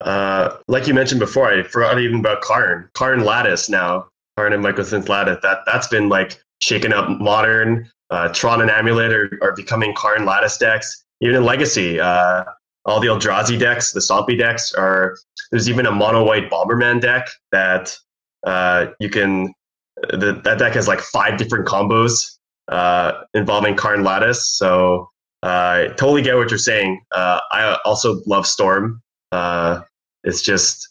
[SPEAKER 2] Uh, like you mentioned before, I forgot even about Karn. Karn Lattice now. Karn and Mycosynth Lattice. That that's been like shaken up modern. Uh, Tron and Amulet are, are becoming Karn Lattice decks. Even in Legacy, uh, all the Eldrazi decks, the Stompy decks are. There's even a mono white Bomberman deck that uh, you can. The, that deck has like five different combos uh, involving Karn Lattice. So I totally get what you're saying. Uh, I also love Storm. Uh, it's just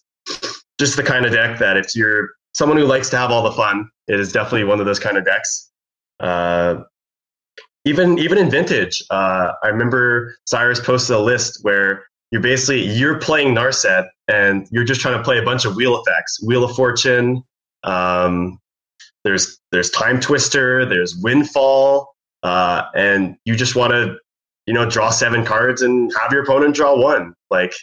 [SPEAKER 2] just the kind of deck that if you're someone who likes to have all the fun, it is definitely one of those kind of decks. Uh, even even in vintage, uh, I remember Cyrus posted a list where you're basically you're playing Narset and you're just trying to play a bunch of wheel effects, Wheel of Fortune. Um, there's there's Time Twister, there's Windfall, uh, and you just want to you know draw seven cards and have your opponent draw one. Like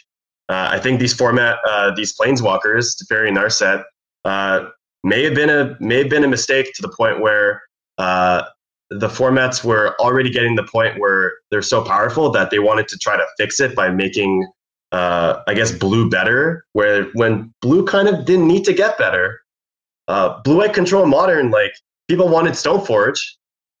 [SPEAKER 2] uh, I think these format, uh, these planeswalkers, and Narset, uh, may have been a may have been a mistake to the point where uh, the formats were already getting the point where they're so powerful that they wanted to try to fix it by making, uh, I guess, blue better. Where when blue kind of didn't need to get better, uh, blue white control modern like people wanted Stoneforge,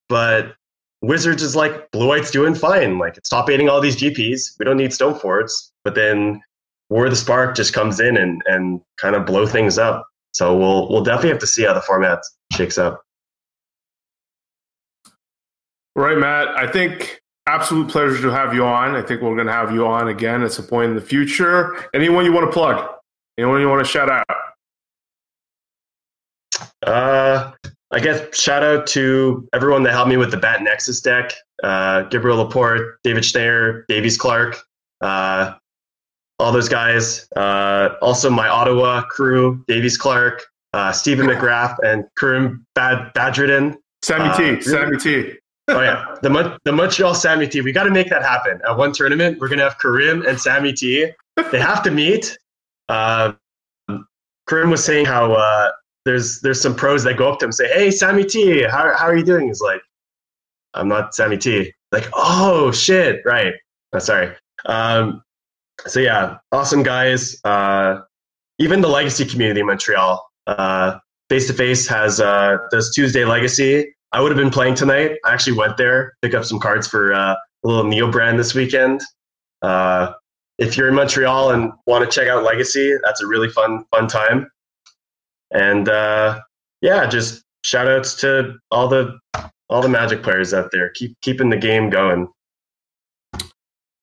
[SPEAKER 2] but Wizards is like blue white's doing fine. Like it's stop baiting all these GPs. We don't need Stoneforges. But then War of the Spark just comes in and, and kind of blow things up. So we'll we'll definitely have to see how the format shakes up.
[SPEAKER 1] Right, Matt. I think absolute pleasure to have you on. I think we're going to have you on again at some point in the future. Anyone you want to plug? Anyone you want to shout out?
[SPEAKER 2] Uh, I guess shout out to everyone that helped me with the Bant Nexus deck. Uh, Gabriel Laporte, David Schneider, Davies Clark, uh, all those guys. Uh, also my Ottawa crew, Davies Clark, uh, Stephen McGrath, and Karim Bad- Badgerton.
[SPEAKER 1] Sammy
[SPEAKER 2] Uh,
[SPEAKER 1] T.
[SPEAKER 2] really?
[SPEAKER 1] Sammy T. (laughs)
[SPEAKER 2] Oh yeah, the Mon- the Montreal Sammy T. We got to make that happen at one tournament. We're gonna have Karim and Sammy T. They have to meet. Uh, (laughs) Karim was saying how uh, there's there's some pros that go up to him and say, "Hey, Sammy T, how how are you doing?" He's like, "I'm not Sammy T." Like, oh shit, right? Oh, sorry. Um, so yeah, awesome guys. Uh, even the legacy community in Montreal, face to face has uh, does Tuesday Legacy. I would have been playing tonight. I actually went there, pick up some cards for uh, a little Neo brand this weekend. Uh, if you're in Montreal and want to check out Legacy, that's a really fun fun time. And uh, yeah, just shout outs to all the all the Magic players out there. Keep keeping the game going.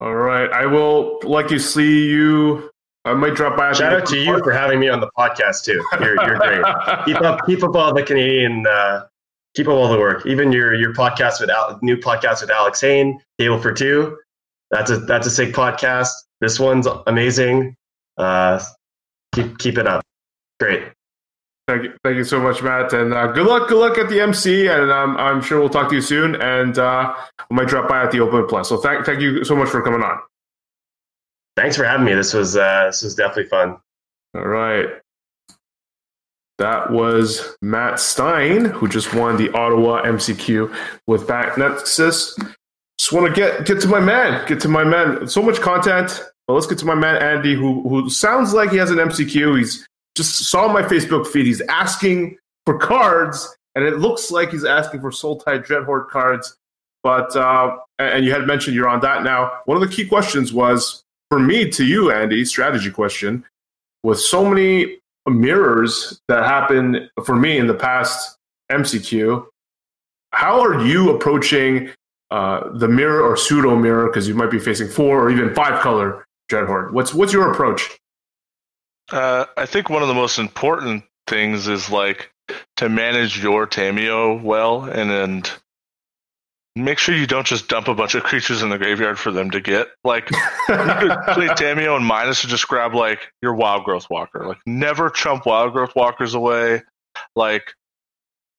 [SPEAKER 1] All right. I will like to see you. I might drop by.
[SPEAKER 2] Shout out to you for having me on the podcast too. You're, you're great. (laughs) keep up keep up all the Canadian uh, keep up all the work. Even your your podcast with Al, new podcast with Alex Hayne, Table for Two. That's a that's a sick podcast. This one's amazing. Uh, keep keep it up. Great.
[SPEAKER 1] Thank you, thank you so much, Matt, and uh, good luck. Good luck at the MC, and um, I'm sure we'll talk to you soon. And uh, I might drop by at the Open Plus. So thank thank you so much for coming on.
[SPEAKER 2] Thanks for having me. This was uh, this was definitely fun.
[SPEAKER 1] All right. That was Matt Stein, who just won the Ottawa MCQ with Bant Nexus. Just want to get get to my man, get to my man. So much content. But let's get to my man Andy, who who sounds like he has an MCQ. He's just saw my Facebook feed. He's asking for cards, and it looks like he's asking for Sultai Dreadhorde cards. But uh, and you had mentioned you're on that now. One of the key questions was for me to you, Andy, strategy question. With so many mirrors that happen for me in the past MCQ, how are you approaching uh, the mirror or pseudo mirror because you might be facing four or even five color Dreadhorde? What's what's your approach?
[SPEAKER 3] Uh, I think one of the most important things is like to manage your Tamiyo well and and make sure you don't just dump a bunch of creatures in the graveyard for them to get. Like you could (laughs) play Tamiyo and minus to just grab like your wild growth walker. Like never chump wild growth walkers away. Like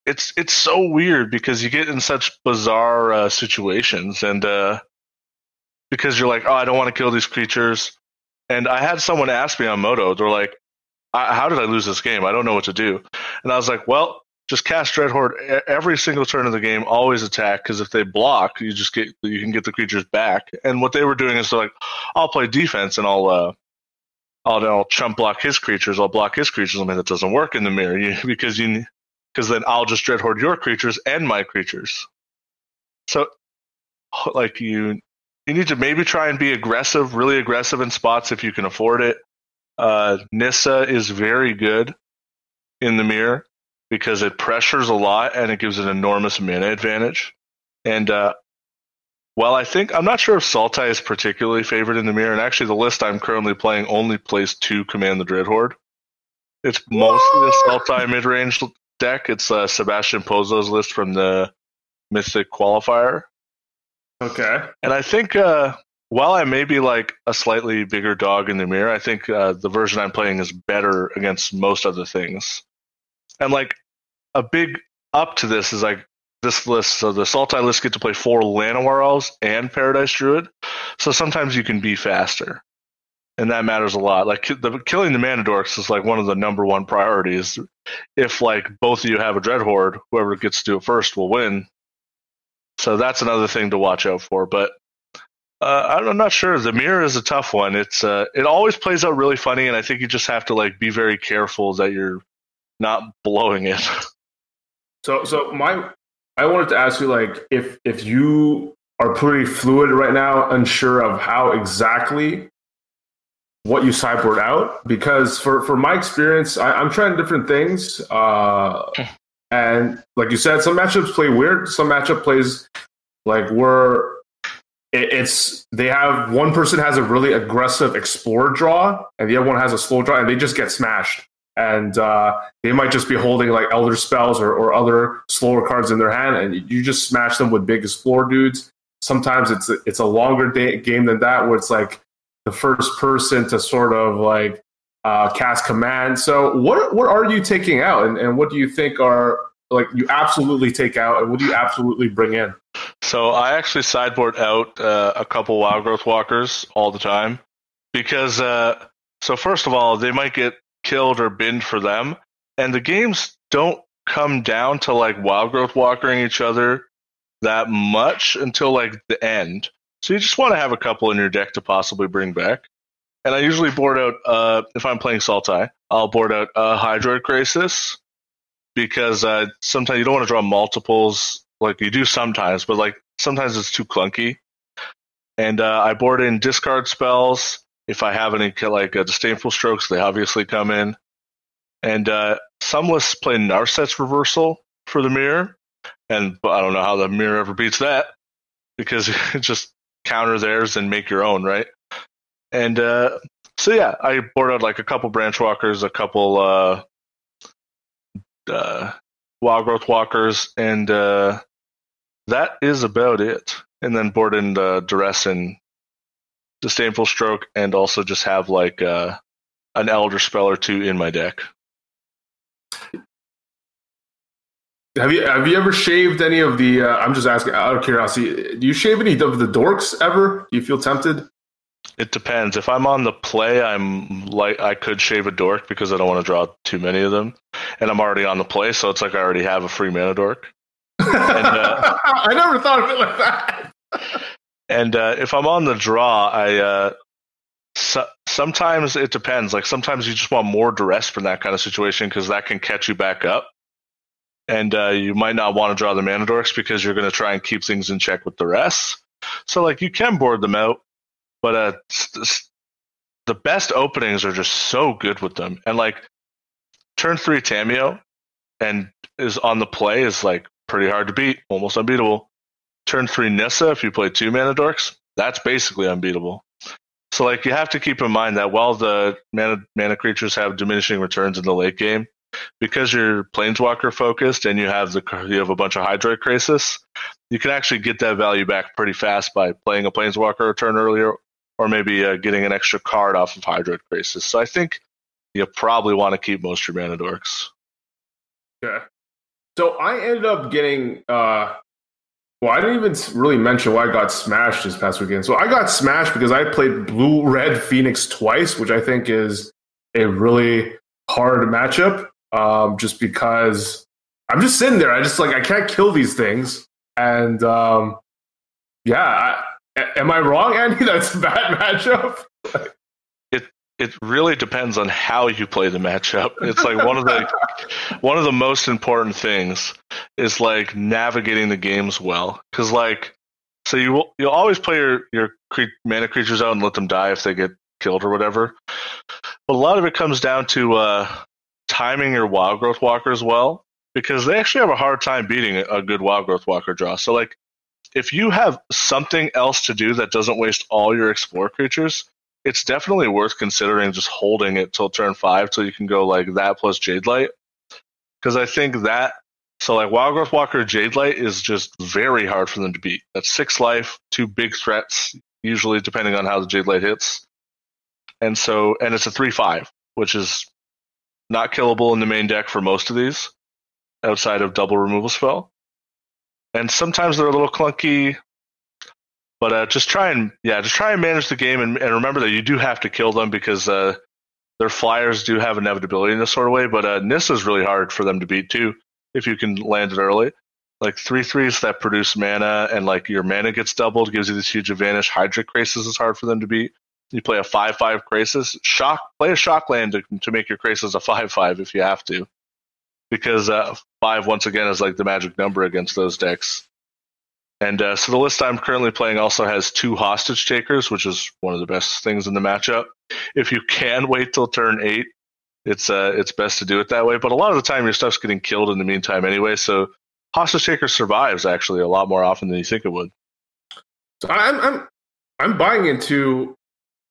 [SPEAKER 3] it's it's so weird because you get in such bizarre uh, situations and uh, because you're like, oh, I don't want to kill these creatures. And I had someone ask me on Moto, they're like, how did I lose this game? I don't know what to do. And I was like, well, just cast Dreadhorde every single turn of the game. Always attack because if they block, you just get you can get the creatures back. And what they were doing is they're like, I'll play defense and I'll uh, I'll, I'll chump block his creatures. I'll block his creatures. I mean that doesn't work in the mirror you, (laughs) because you because then I'll just Dreadhorde your creatures and my creatures. So like you you need to maybe try and be aggressive, really aggressive in spots if you can afford it. Uh, Nissa is very good in the mirror because it pressures a lot and it gives an enormous mana advantage. And uh, well, I think I'm not sure if Sultai is particularly favored in the mirror, and actually the list I'm currently playing only plays two Command the Dreadhorde. It's mostly a Sultai mid range deck. It's uh, Sebastian Pozzo's list from the Mythic Qualifier.
[SPEAKER 1] Okay.
[SPEAKER 3] And I think uh, while I may be like a slightly bigger dog in the mirror, I think uh, the version I'm playing is better against most other things. And like a big up to this is like this list. So the Sultai list get to play four Llanowar elves and Paradise Druid. So sometimes you can be faster. And that matters a lot. Like the, killing the mana dorks is like one of the number one priorities. If like both of you have a Dreadhorde, whoever gets to do it first will win. So that's another thing to watch out for. But uh, I'm not sure. The mirror is a tough one. It's uh, it always plays out really funny, and I think you just have to like be very careful that you're not blowing it. (laughs)
[SPEAKER 1] So, so my, I wanted to ask you like if if you are pretty fluid right now, unsure of how exactly what you sideboard out, because for for my experience, I, am trying different things. Uh, and like you said, some matchups play weird. Some matchup plays like we're it's they have one person has a really aggressive explore draw and the other one has a slow draw and they just get smashed and uh, they might just be holding like elder spells or, or other slower cards in their hand and you just smash them with big explore dudes sometimes it's it's a longer day, game than that where it's like the first person to sort of like uh, cast command so what what are you taking out and, and what do you think are like you absolutely take out and what do you absolutely bring in
[SPEAKER 3] so I actually sideboard out uh, a couple wild growth walkers all the time because uh, so first of all they might get killed or binned for them, and the games don't come down to like wild growth walkering each other that much until like the end. So you just want to have a couple in your deck to possibly bring back. And I usually board out uh, if I'm playing Sultai, I'll board out uh, Hydroid Krasis because uh, sometimes you don't want to draw multiples like you do sometimes, but like sometimes it's too clunky. And uh, I board in discard spells. If I have any like uh, disdainful strokes, they obviously come in. And uh, some lists play Narset's reversal for the mirror, and I don't know how the mirror ever beats that because (laughs) it just counter theirs and make your own, right? And uh, so yeah, I board out like a couple branch walkers, a couple uh, uh, wild growth walkers, and uh, that is about it. And then board in the duress and disdainful stroke, and also just have like uh, an elder spell or two in my deck.
[SPEAKER 1] Have you have you ever shaved any of the? Uh, I'm just asking out of curiosity. Do you shave any of the dorks ever? Do you feel tempted?
[SPEAKER 3] It depends. If I'm on the play, I'm like I could shave a dork because I don't want to draw too many of them, and I'm already on the play, so it's like I already have a free mana dork.
[SPEAKER 1] And, uh, (laughs) I never thought of it like that.
[SPEAKER 3] and uh, if I'm on the draw, I uh, so, sometimes it depends. Like sometimes you just want more duress from that kind of situation because that can catch you back up. And uh, you might not want to draw the mana dorks because you're going to try and keep things in check with the rest. So like you can board them out, but uh, the best openings are just so good with them. And like turn three Tamiyo and is on the play is like pretty hard to beat, almost unbeatable. Turn three Nissa, if you play two mana dorks, that's basically unbeatable. So like you have to keep in mind that while the mana mana creatures have diminishing returns in the late game, because you're planeswalker focused and you have the you have a bunch of Hydroid Krasis, you can actually get that value back pretty fast by playing a planeswalker return earlier, or maybe uh, getting an extra card off of Hydroid Krasis. So I think you probably want to keep most of your mana dorks.
[SPEAKER 1] Yeah. So I ended up getting uh well, I didn't even really mention why I got smashed this past weekend. So I got smashed because I played blue red Phoenix twice, which I think is a really hard matchup. Um, just because I'm just sitting there, I just like I can't kill these things, and um, yeah, I, am I wrong, Andy? (laughs) That's a bad matchup
[SPEAKER 3] it really depends on how you play the matchup. It's like one of the (laughs) one of the most important things is like navigating the games well because like so you will you'll always play your your cre- mana creatures out and let them die if they get killed or whatever. But a lot of it comes down to uh, timing your wild growth walkers well because they actually have a hard time beating a good wild growth walker draw. So like if you have something else to do that doesn't waste all your explore creatures, it's definitely worth considering just holding it till turn five till you can go like that plus Jade Light. Because I think that so like Wild Growth Walker Jade Light is just very hard for them to beat. That's six life, two big threats, usually depending on how the Jade Light hits. And so and it's a three five, which is not killable in the main deck for most of these, outside of double removal spell. And sometimes they're a little clunky but uh, just try and yeah, just try and manage the game and, and remember that you do have to kill them because uh, their flyers do have inevitability in this sort of way. But uh, is really hard for them to beat too if you can land it early. Like three threes that produce mana and like your mana gets doubled gives you this huge advantage. Hydroid Krasis is hard for them to beat. You play a five five Krasis, shock play a shock land to, to make your Krasis a five five if you have to, because uh, five once again is like the magic number against those decks. And uh, so the list I'm currently playing also has two hostage takers, which is one of the best things in the matchup. If you can wait till turn eight, it's uh, it's best to do it that way. But a lot of the time, your stuff's getting killed in the meantime anyway. So hostage taker survives actually a lot more often than you think it would.
[SPEAKER 1] So I'm I'm I'm buying into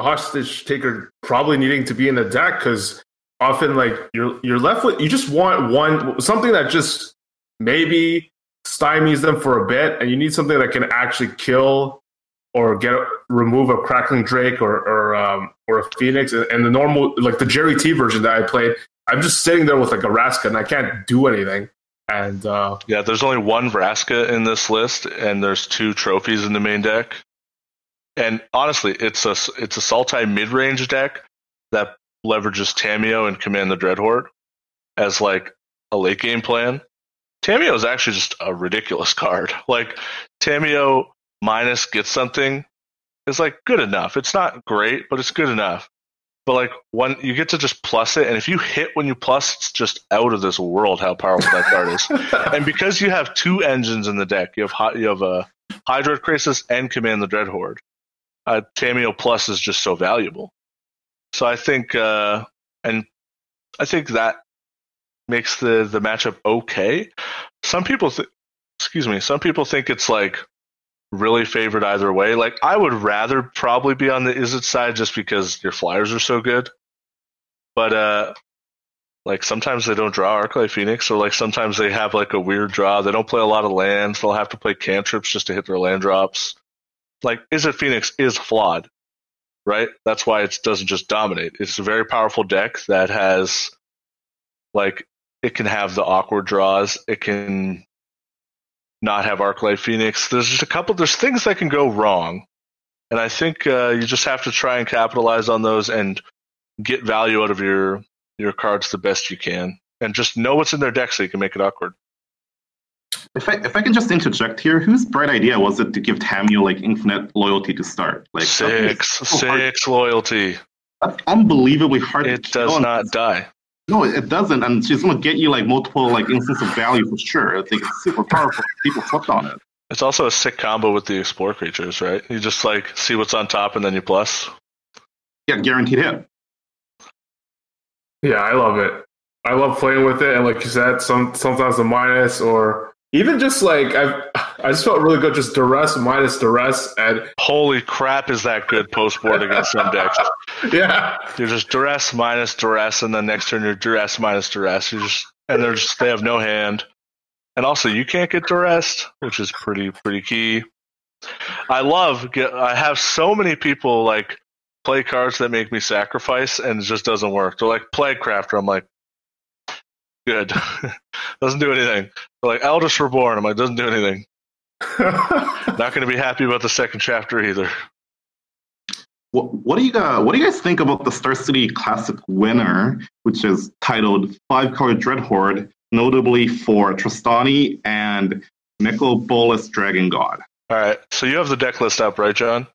[SPEAKER 1] hostage taker probably needing to be in the deck because often like you're you're left with you just want one something that just maybe stymies them for a bit, and you need something that can actually kill or get remove a crackling drake or or um, or a phoenix. And the normal like the Jerry T version that I played, I'm just sitting there with like a Vraska and I can't do anything. And uh,
[SPEAKER 3] yeah, there's only one Vraska in this list, and there's two trophies in the main deck. And honestly, it's a it's a Sultai mid range deck that leverages Tamiyo and Command the Dreadhorde as like a late game plan. Tamiyo is actually just a ridiculous card. (laughs) Like Tamiyo minus get something is like good enough. It's not great, but it's good enough. But like when you get to just plus it, and if you hit when you plus, it's just out of this world how powerful that card is. (laughs) and because you have two engines in the deck, you have you have a uh, Hydroid Krasis and Command the Dreadhorde. Uh, Tamiyo Plus is just so valuable. So I think, uh, and I think that makes the the matchup okay. Some people, th- excuse me, some people think it's like really favored either way. Like I would rather probably be on the Izzet side just because your flyers are so good. But uh like sometimes they don't draw Arclight Phoenix, or like sometimes they have like a weird draw. They don't play a lot of lands. They'll have to play cantrips just to hit their land drops. Like Izzet Phoenix is flawed, right? That's why it doesn't just dominate. It's a very powerful deck that has like it can have the awkward draws. It can not have Arclight Phoenix. There's just a couple. There's things that can go wrong, and I think uh, you just have to try and capitalize on those and get value out of your your cards the best you can, and just know what's in their deck so you can make it awkward.
[SPEAKER 4] If I, if I can just interject here, whose bright idea was it to give Tamiyo like infinite loyalty to start? Like
[SPEAKER 3] six, so six loyalty.
[SPEAKER 4] That's unbelievably hard.
[SPEAKER 3] It does not die.
[SPEAKER 4] No, it doesn't, and she's gonna get you like multiple like instances of value for sure. I think it's super powerful. People flipped on it.
[SPEAKER 3] It's also a sick combo with the explore creatures, right? You just like see what's on top and then you plus.
[SPEAKER 4] Yeah, guaranteed hit.
[SPEAKER 1] Yeah, I love it. I love playing with it, and like you said, some sometimes a minus or even just like I, I just felt really good. Just duress minus duress, and
[SPEAKER 3] holy crap, is that good post board against some decks? (laughs)
[SPEAKER 1] yeah,
[SPEAKER 3] you're just duress minus duress, and then next turn you're duress minus duress. You just and they're just they have no hand, and also you can't get duressed, which is pretty pretty key. I love get. I have so many people like play cards that make me sacrifice, and it just doesn't work. They're like Plaguecrafter. I'm like, good. (laughs) doesn't do anything. They're like Eldest Reborn. I'm like, doesn't do anything. (laughs) Not going to be happy about the second chapter either.
[SPEAKER 4] What, what do you guys What do you guys think about the Star City Classic winner, which is titled Five Color Dread Horde, notably for Trostani and Nicol Bolas Dragon God?
[SPEAKER 3] All right, so you have the deck list up, right, John?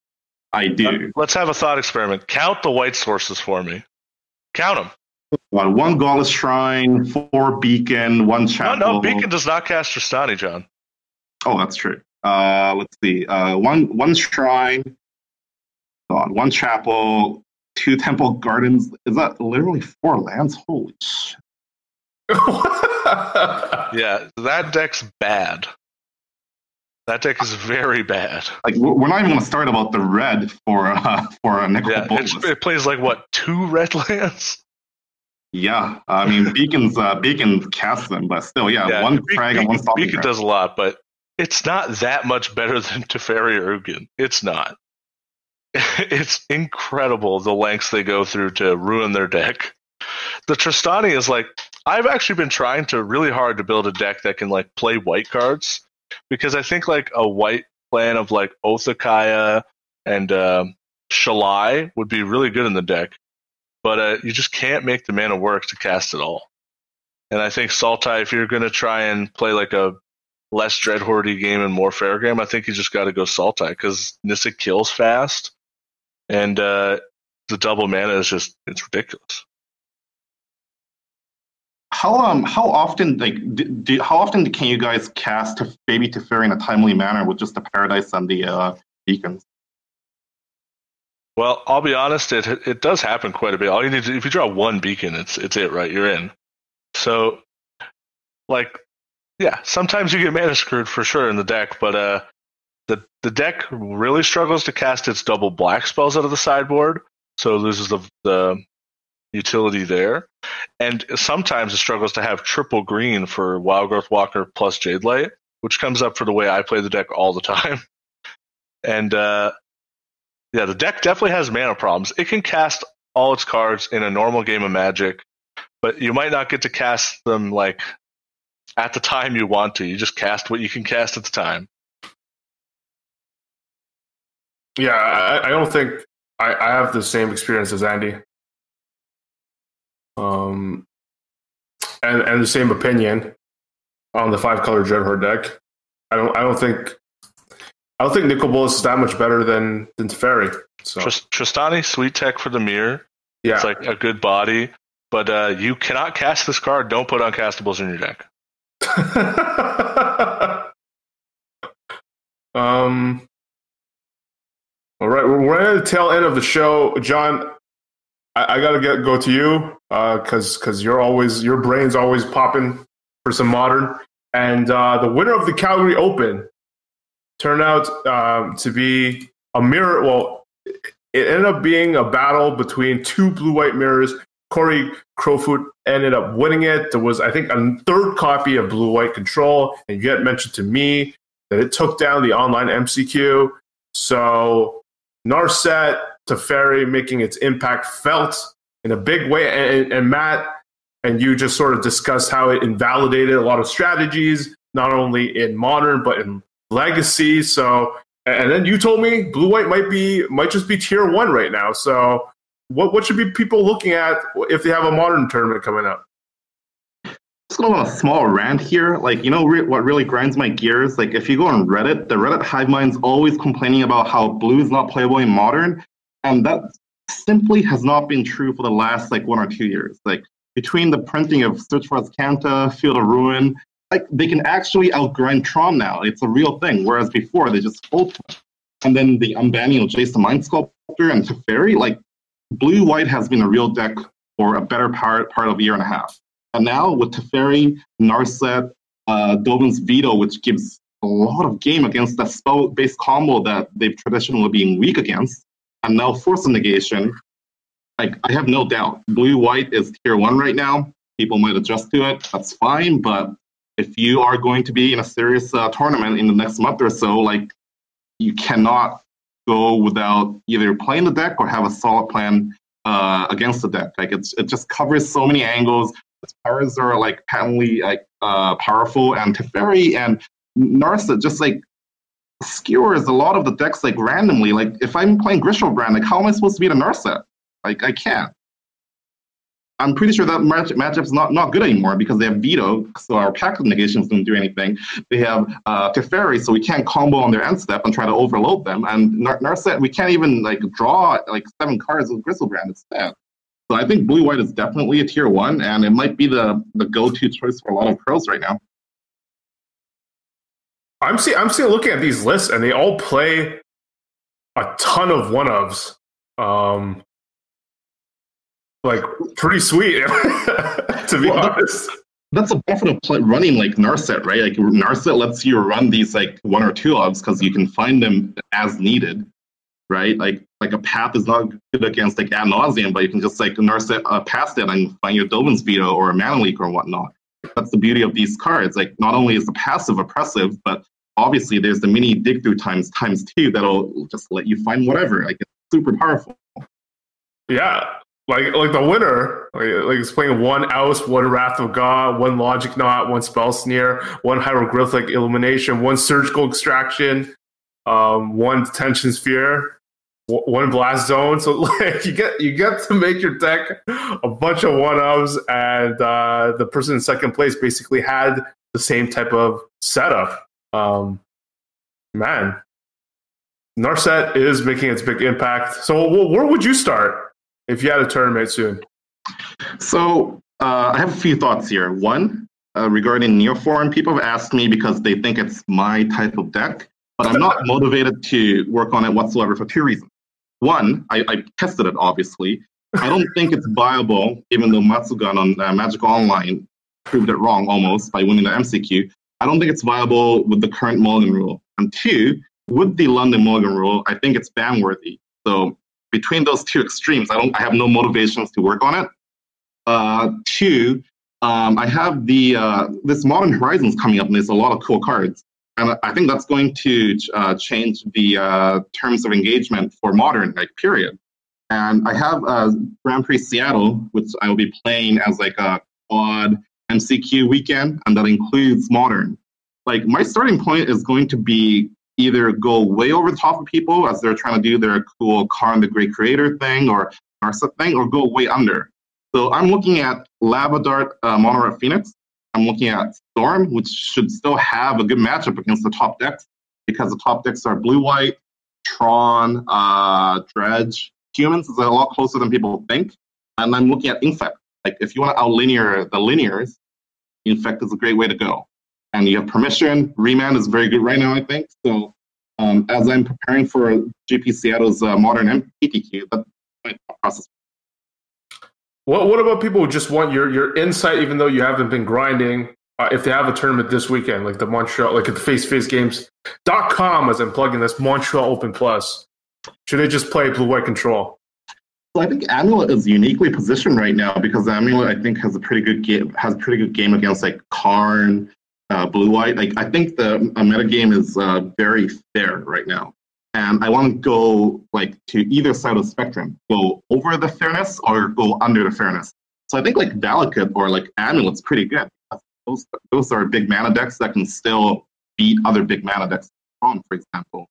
[SPEAKER 4] I do.
[SPEAKER 3] Let's have a thought experiment. Count the white sources for me. Count them.
[SPEAKER 4] One Godless Shrine, four Beacon, one Chapel.
[SPEAKER 3] No, no, Beacon does not cast Trostani, John.
[SPEAKER 4] Oh, that's true. Uh, let's see. Uh, one one Shrine, God, one Chapel, two Temple Gardens. Is that literally four lands? Holy shit. (laughs)
[SPEAKER 3] yeah, that deck's bad. That deck is very bad.
[SPEAKER 4] Like we're not even going to start about the red for uh, for a Nicol.
[SPEAKER 3] yeah, it plays like what two red (laughs) lands?
[SPEAKER 4] Yeah, I mean Beacon's uh, Beacon casts them, but still, yeah, yeah one Be- frag and one.
[SPEAKER 3] Beacon does a lot, but it's not that much better (laughs) than Teferi or Ugin. It's not. (laughs) it's incredible the lengths they go through to ruin their deck. The Trostani is like I've actually been trying to really hard to build a deck that can like play white cards because I think like a white plan of like Othakaya and uh, Shalai would be really good in the deck but uh, you just can't make the mana work to cast it all. And I think Sultai, if you're going to try and play like a less Dreadhorde game and more fair game, I think you just got to go Sultai because Nissa kills fast, and uh, the double mana is just it's ridiculous.
[SPEAKER 4] How um how often like do, do, how often can you guys cast Baby Teferi in a timely manner with just the Paradise and the uh, beacons?
[SPEAKER 3] Well, I'll be honest, it it does happen quite a bit. All you need to, if you draw one beacon, it's it's it, right? You're in. So, like, yeah, sometimes you get mana screwed for sure in the deck, but uh, the the deck really struggles to cast its double black spells out of the sideboard, so it loses the the utility there, and sometimes it struggles to have triple green for Wild Growth Walker plus Jade Light, which comes up for the way I play the deck all the (laughs) time, and uh, yeah, the deck definitely has mana problems. It can cast all its cards in a normal game of Magic, but you might not get to cast them like at the time you want to. You just cast what you can cast at the time.
[SPEAKER 1] Yeah, I, I don't think I, I, have the same experience as Andy. Um, and and the same opinion on the five color Dreadhorde deck. I don't I don't think I don't think Nicol Bolas is that much better than than Teferi. So.
[SPEAKER 3] Trostani, sweet tech for the mirror.
[SPEAKER 1] Yeah,
[SPEAKER 3] it's like a good body, but uh, you cannot cast this card. Don't put uncastables in your deck. (laughs)
[SPEAKER 1] um. All right, we're at the tail end of the show, John. I, I gotta get go to you because uh, because you're always your brain's always popping for some modern. And uh, the winner of the Calgary Open turned out um, to be a mirror. Well, it ended up being a battle between two blue white mirrors. Corey Crowfoot ended up winning it. There was, I think, a third copy of Blue White Control, and you had mentioned to me that it took down the online MCQ. So Narset Teferi making its impact felt in a big way. And, and Matt and you just sort of discussed how it invalidated a lot of strategies, not only in modern but in legacy. So, and then you told me blue white might be might just be tier one right now. So, what what should be people looking at if they have a modern tournament coming up?
[SPEAKER 4] just going on a small rant here. Like, you know re- what really grinds my gears? Like, if you go on Reddit, the Reddit hive mind's always complaining about how blue is not playable in modern, and that simply has not been true for the last like one or two years. Like, between the printing of Search for Azcanta, Field of Ruin, like they can actually outgrind Tron now. It's a real thing. Whereas before they just ult. And then the unbanning of Jace the Mind Sculptor and Teferi, like blue white has been a real deck for a better part part of a year and a half. And now with Teferi, Narset, uh, Dovin's Veto, which gives a lot of game against that spell-based combo that they've traditionally been weak against, and now Force of Negation, like I have no doubt, blue white is tier one right now. People might adjust to it. That's fine, but if you are going to be in a serious uh, tournament in the next month or so, like you cannot go without either playing the deck or have a solid plan uh, against the deck. Like it's it just covers so many angles. Its powers are like patently like uh, powerful, and Teferi and Narset just like skewers a lot of the decks like randomly. Like if I'm playing Griselbrand, like how am I supposed to beat a Narset? Like I can't. I'm pretty sure that match, matchup's not, not good anymore because they have veto, so our pact negations don't do anything. They have uh, Teferi, so we can't combo on their end step and try to overload them. And Narset, we can't even like draw like seven cards with Griselbrand instead. So I think blue white is definitely a tier one, and it might be the the go to choice for a lot of pros right now.
[SPEAKER 1] I'm see I'm still looking at these lists, and they all play a ton of one ofs. Um, like pretty sweet, (laughs) to be well, honest.
[SPEAKER 4] That's a benefit of play, running like Narset, right? Like Narset lets you run these like one or two ofs because you can find them as needed, right? Like like a path is not good against like Ad Nauseam, but you can just like Narset uh, past it and find your Dovin's Veto or a Mana Leak or whatnot. That's the beauty of these cards. Like not only is the passive oppressive, but obviously there's the mini dig through times times two that'll just let you find whatever. Like it's super powerful.
[SPEAKER 1] Yeah, like like the winner, like, like it's playing one Oust, one Wrath of God, one Logic Knot, one Spell Snare, one Hieroglyphic Illumination, one Surgical Extraction, um, one Detention Sphere, one Blast Zone. So (laughs) like you get you get to make your deck a bunch of one ofs, and uh, the person in second place basically had the same type of setup. Um, man, Narset is making its big impact. So where would you start? If you had a tournament soon?
[SPEAKER 4] So uh, I have a few thoughts here. One, uh, regarding Neoform, people have asked me because they think it's my type of deck, but I'm not (laughs) motivated to work on it whatsoever for two reasons. One, I, I tested it, obviously. I don't think it's viable, even though Matsugan on uh, Magic Online proved it wrong almost by winning the MCQ. I don't think it's viable with the current Mulligan rule. And two, with the London Mulligan rule, I think it's ban worthy. So between those two extremes, I don't, I have no motivations to work on it. Uh, two, um, I have the uh, this Modern Horizons coming up, and there's a lot of cool cards, and I think that's going to uh, change the uh, terms of engagement for Modern, like period. And I have uh, Grand Prix Seattle, which I will be playing as like a quad MCQ weekend, and that includes Modern. Like my starting point is going to be either go way over the top of people as they're trying to do their cool Karn the Great Creator thing or Narsa thing, or go way under. So I'm looking at Lava Dart uh, Mono Phoenix. I'm looking at Storm, which should still have a good matchup against the top decks because the top decks are Blue White, Tron, uh, Dredge. Humans is a lot closer than people think. And I'm looking at Infect. Like if you want to outlinear the linears, Infect is a great way to go and you have permission. Remand is very good right now, I think. So um, as I'm preparing for GP Seattle's uh, modern MPTQ, that's my process.
[SPEAKER 1] What What about people who just want your your insight, even though you haven't been grinding? Uh, if they have a tournament this weekend, like the Montreal, like at the Face Face Games.com, as I'm plugging this Montreal Open Plus, should they just play Blue White Control?
[SPEAKER 4] So I think Amulet is uniquely positioned right now because Amulet, I think, has a pretty good game, has a pretty good game against like Karn, uh, blue white. Like I think the uh, meta game is uh, very fair right now, and I want to go like to either side of the spectrum, go over the fairness or go under the fairness. So I think like Valakut or like Amulet's pretty good. Those those are big mana decks that can still beat other big mana decks, for example.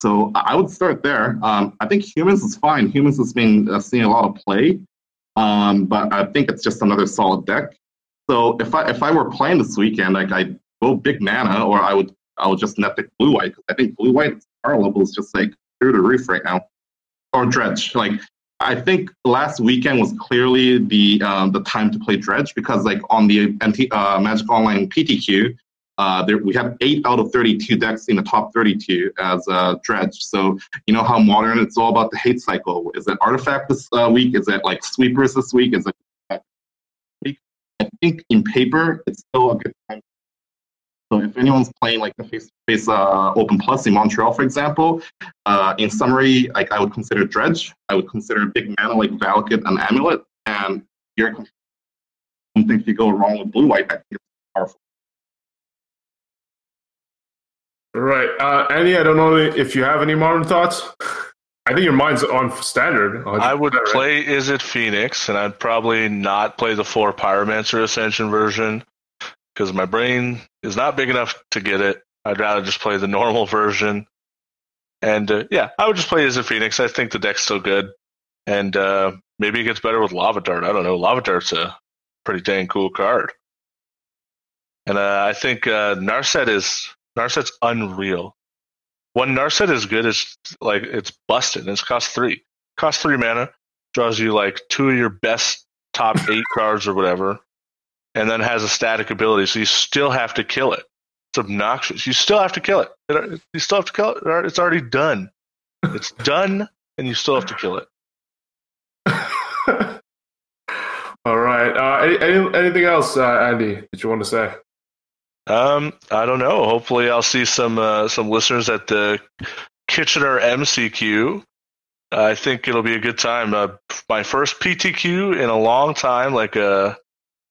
[SPEAKER 4] So I would start there. Um, I think humans is fine. Humans has been uh, seeing a lot of play, um, but I think it's just another solid deck. So if I if I were playing this weekend, like I go big mana, or I would I would just net the blue white. I think blue white power level is just like through the roof right now, or dredge. Like I think last weekend was clearly the um, the time to play dredge because like on the uh, Magic Online PTQ, uh, there, we have eight out of 32 decks in the top 32 as uh, dredge. So you know how modern it's all about the hate cycle. Is it artifact this uh, week? Is it like sweepers this week? Is it think in paper it's still a good time. So if anyone's playing like the face-to-face uh, Open Plus in Montreal, for example, uh, in summary, like I would consider Dredge. I would consider a big mana like Valakut and Amulet, and you're. I don't think you go wrong with blue white. I think it's powerful.
[SPEAKER 1] Right. Uh, Andy, I don't know if you have any modern thoughts. (laughs) I think your mind's on standard.
[SPEAKER 3] I would right? play It Phoenix, and I'd probably not play the four Pyromancer Ascension version because my brain is not big enough to get it. I'd rather just play the normal version. And uh, yeah, I would just play Izzet Phoenix. I think the deck's still good. And uh, maybe it gets better with Lava Dart. I don't know. Lava Dart's a pretty dang cool card. And uh, I think uh, Narset is Narset's unreal. One Narset is good. It's like it's busted. It's cost three. Cost three mana. Draws you like two of your best top (coughs) eight cards or whatever, and then has a static ability. So you still have to kill it. It's obnoxious. You still have to kill it. You still have to kill it. It's already done. It's (laughs) done, and you still have to kill it. (laughs)
[SPEAKER 1] All right. Uh, any, any, anything else, uh, Andy, that you want to say?
[SPEAKER 3] Um, I don't know. Hopefully, I'll see some uh, some listeners at the Kitchener MCQ. I think it'll be a good time. Uh, my first PTQ in a long time. Like, uh,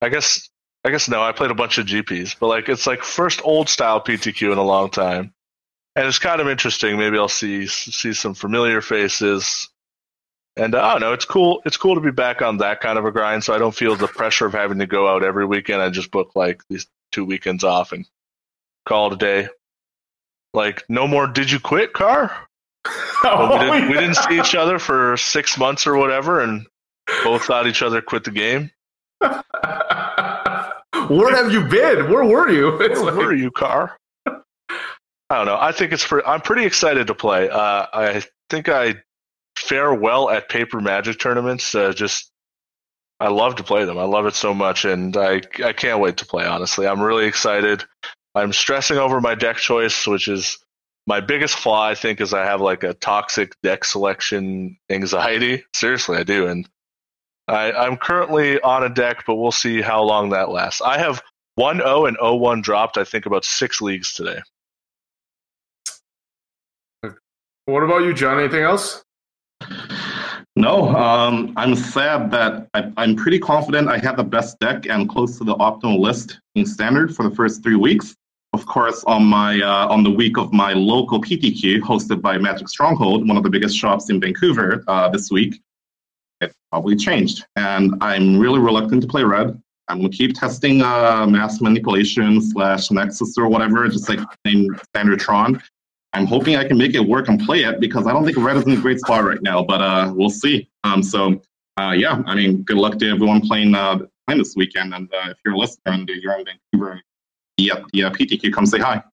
[SPEAKER 3] I guess, I guess no. I played a bunch of GPs, but like, it's like first old style PTQ in a long time, and it's kind of interesting. Maybe I'll see see some familiar faces, and uh, I don't know. It's cool. It's cool to be back on that kind of a grind, so I don't feel the pressure of having to go out every weekend. I just book like these two weekends off and call it a day. Like, no more did you quit car? oh, (laughs) we, didn't, yeah. we didn't see each other for six months or whatever, and both thought each other quit the game. (laughs)
[SPEAKER 1] Where have you been? Where were you?
[SPEAKER 3] It's Where like... were you, car? I don't know. I think it's. For, I'm pretty excited to play. Uh, I think I fare well at paper magic tournaments. Uh, just I love to play them. I love it so much, and I I can't wait to play. Honestly, I'm really excited. I'm stressing over my deck choice, which is my biggest flaw. I think is I have like a toxic deck selection anxiety. (laughs) Seriously, I do, and I, I'm currently on a deck, but we'll see how long that lasts. I have one O and O one dropped. I think about six leagues today.
[SPEAKER 1] What about you, John? Anything else?
[SPEAKER 4] No, um, I'm sad that I, am pretty confident I have the best deck and close to the optimal list in standard for the first three weeks. Of course, on my uh, on the week of my local PTQ hosted by Magic Stronghold, one of the biggest shops in Vancouver uh, this week, it probably changed, and I'm really reluctant to play red. I'm gonna keep testing uh, mass manipulation slash Nexus or whatever, just like in standard Tron. I'm hoping I can make it work and play it because I don't think Red is in a great spot right now, but uh, we'll see. Um, so uh, yeah, I mean, good luck to everyone playing uh, playing this weekend. And uh, if you're a listener and you're in Vancouver, the uh, PTQ, come say hi.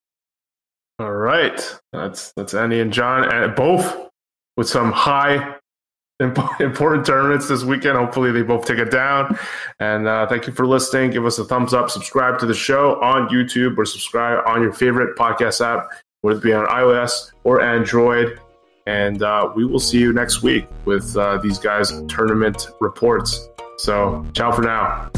[SPEAKER 1] All right, that's that's Andy and John, and both with some high (laughs) important tournaments this weekend. Hopefully, they both take it down. And uh, thank you for listening. Give us a thumbs up. Subscribe to the show on YouTube or subscribe on your favorite podcast app whether it be on iOS or Android. And uh, we will see you next week with uh, these guys' tournament reports. So, ciao for now.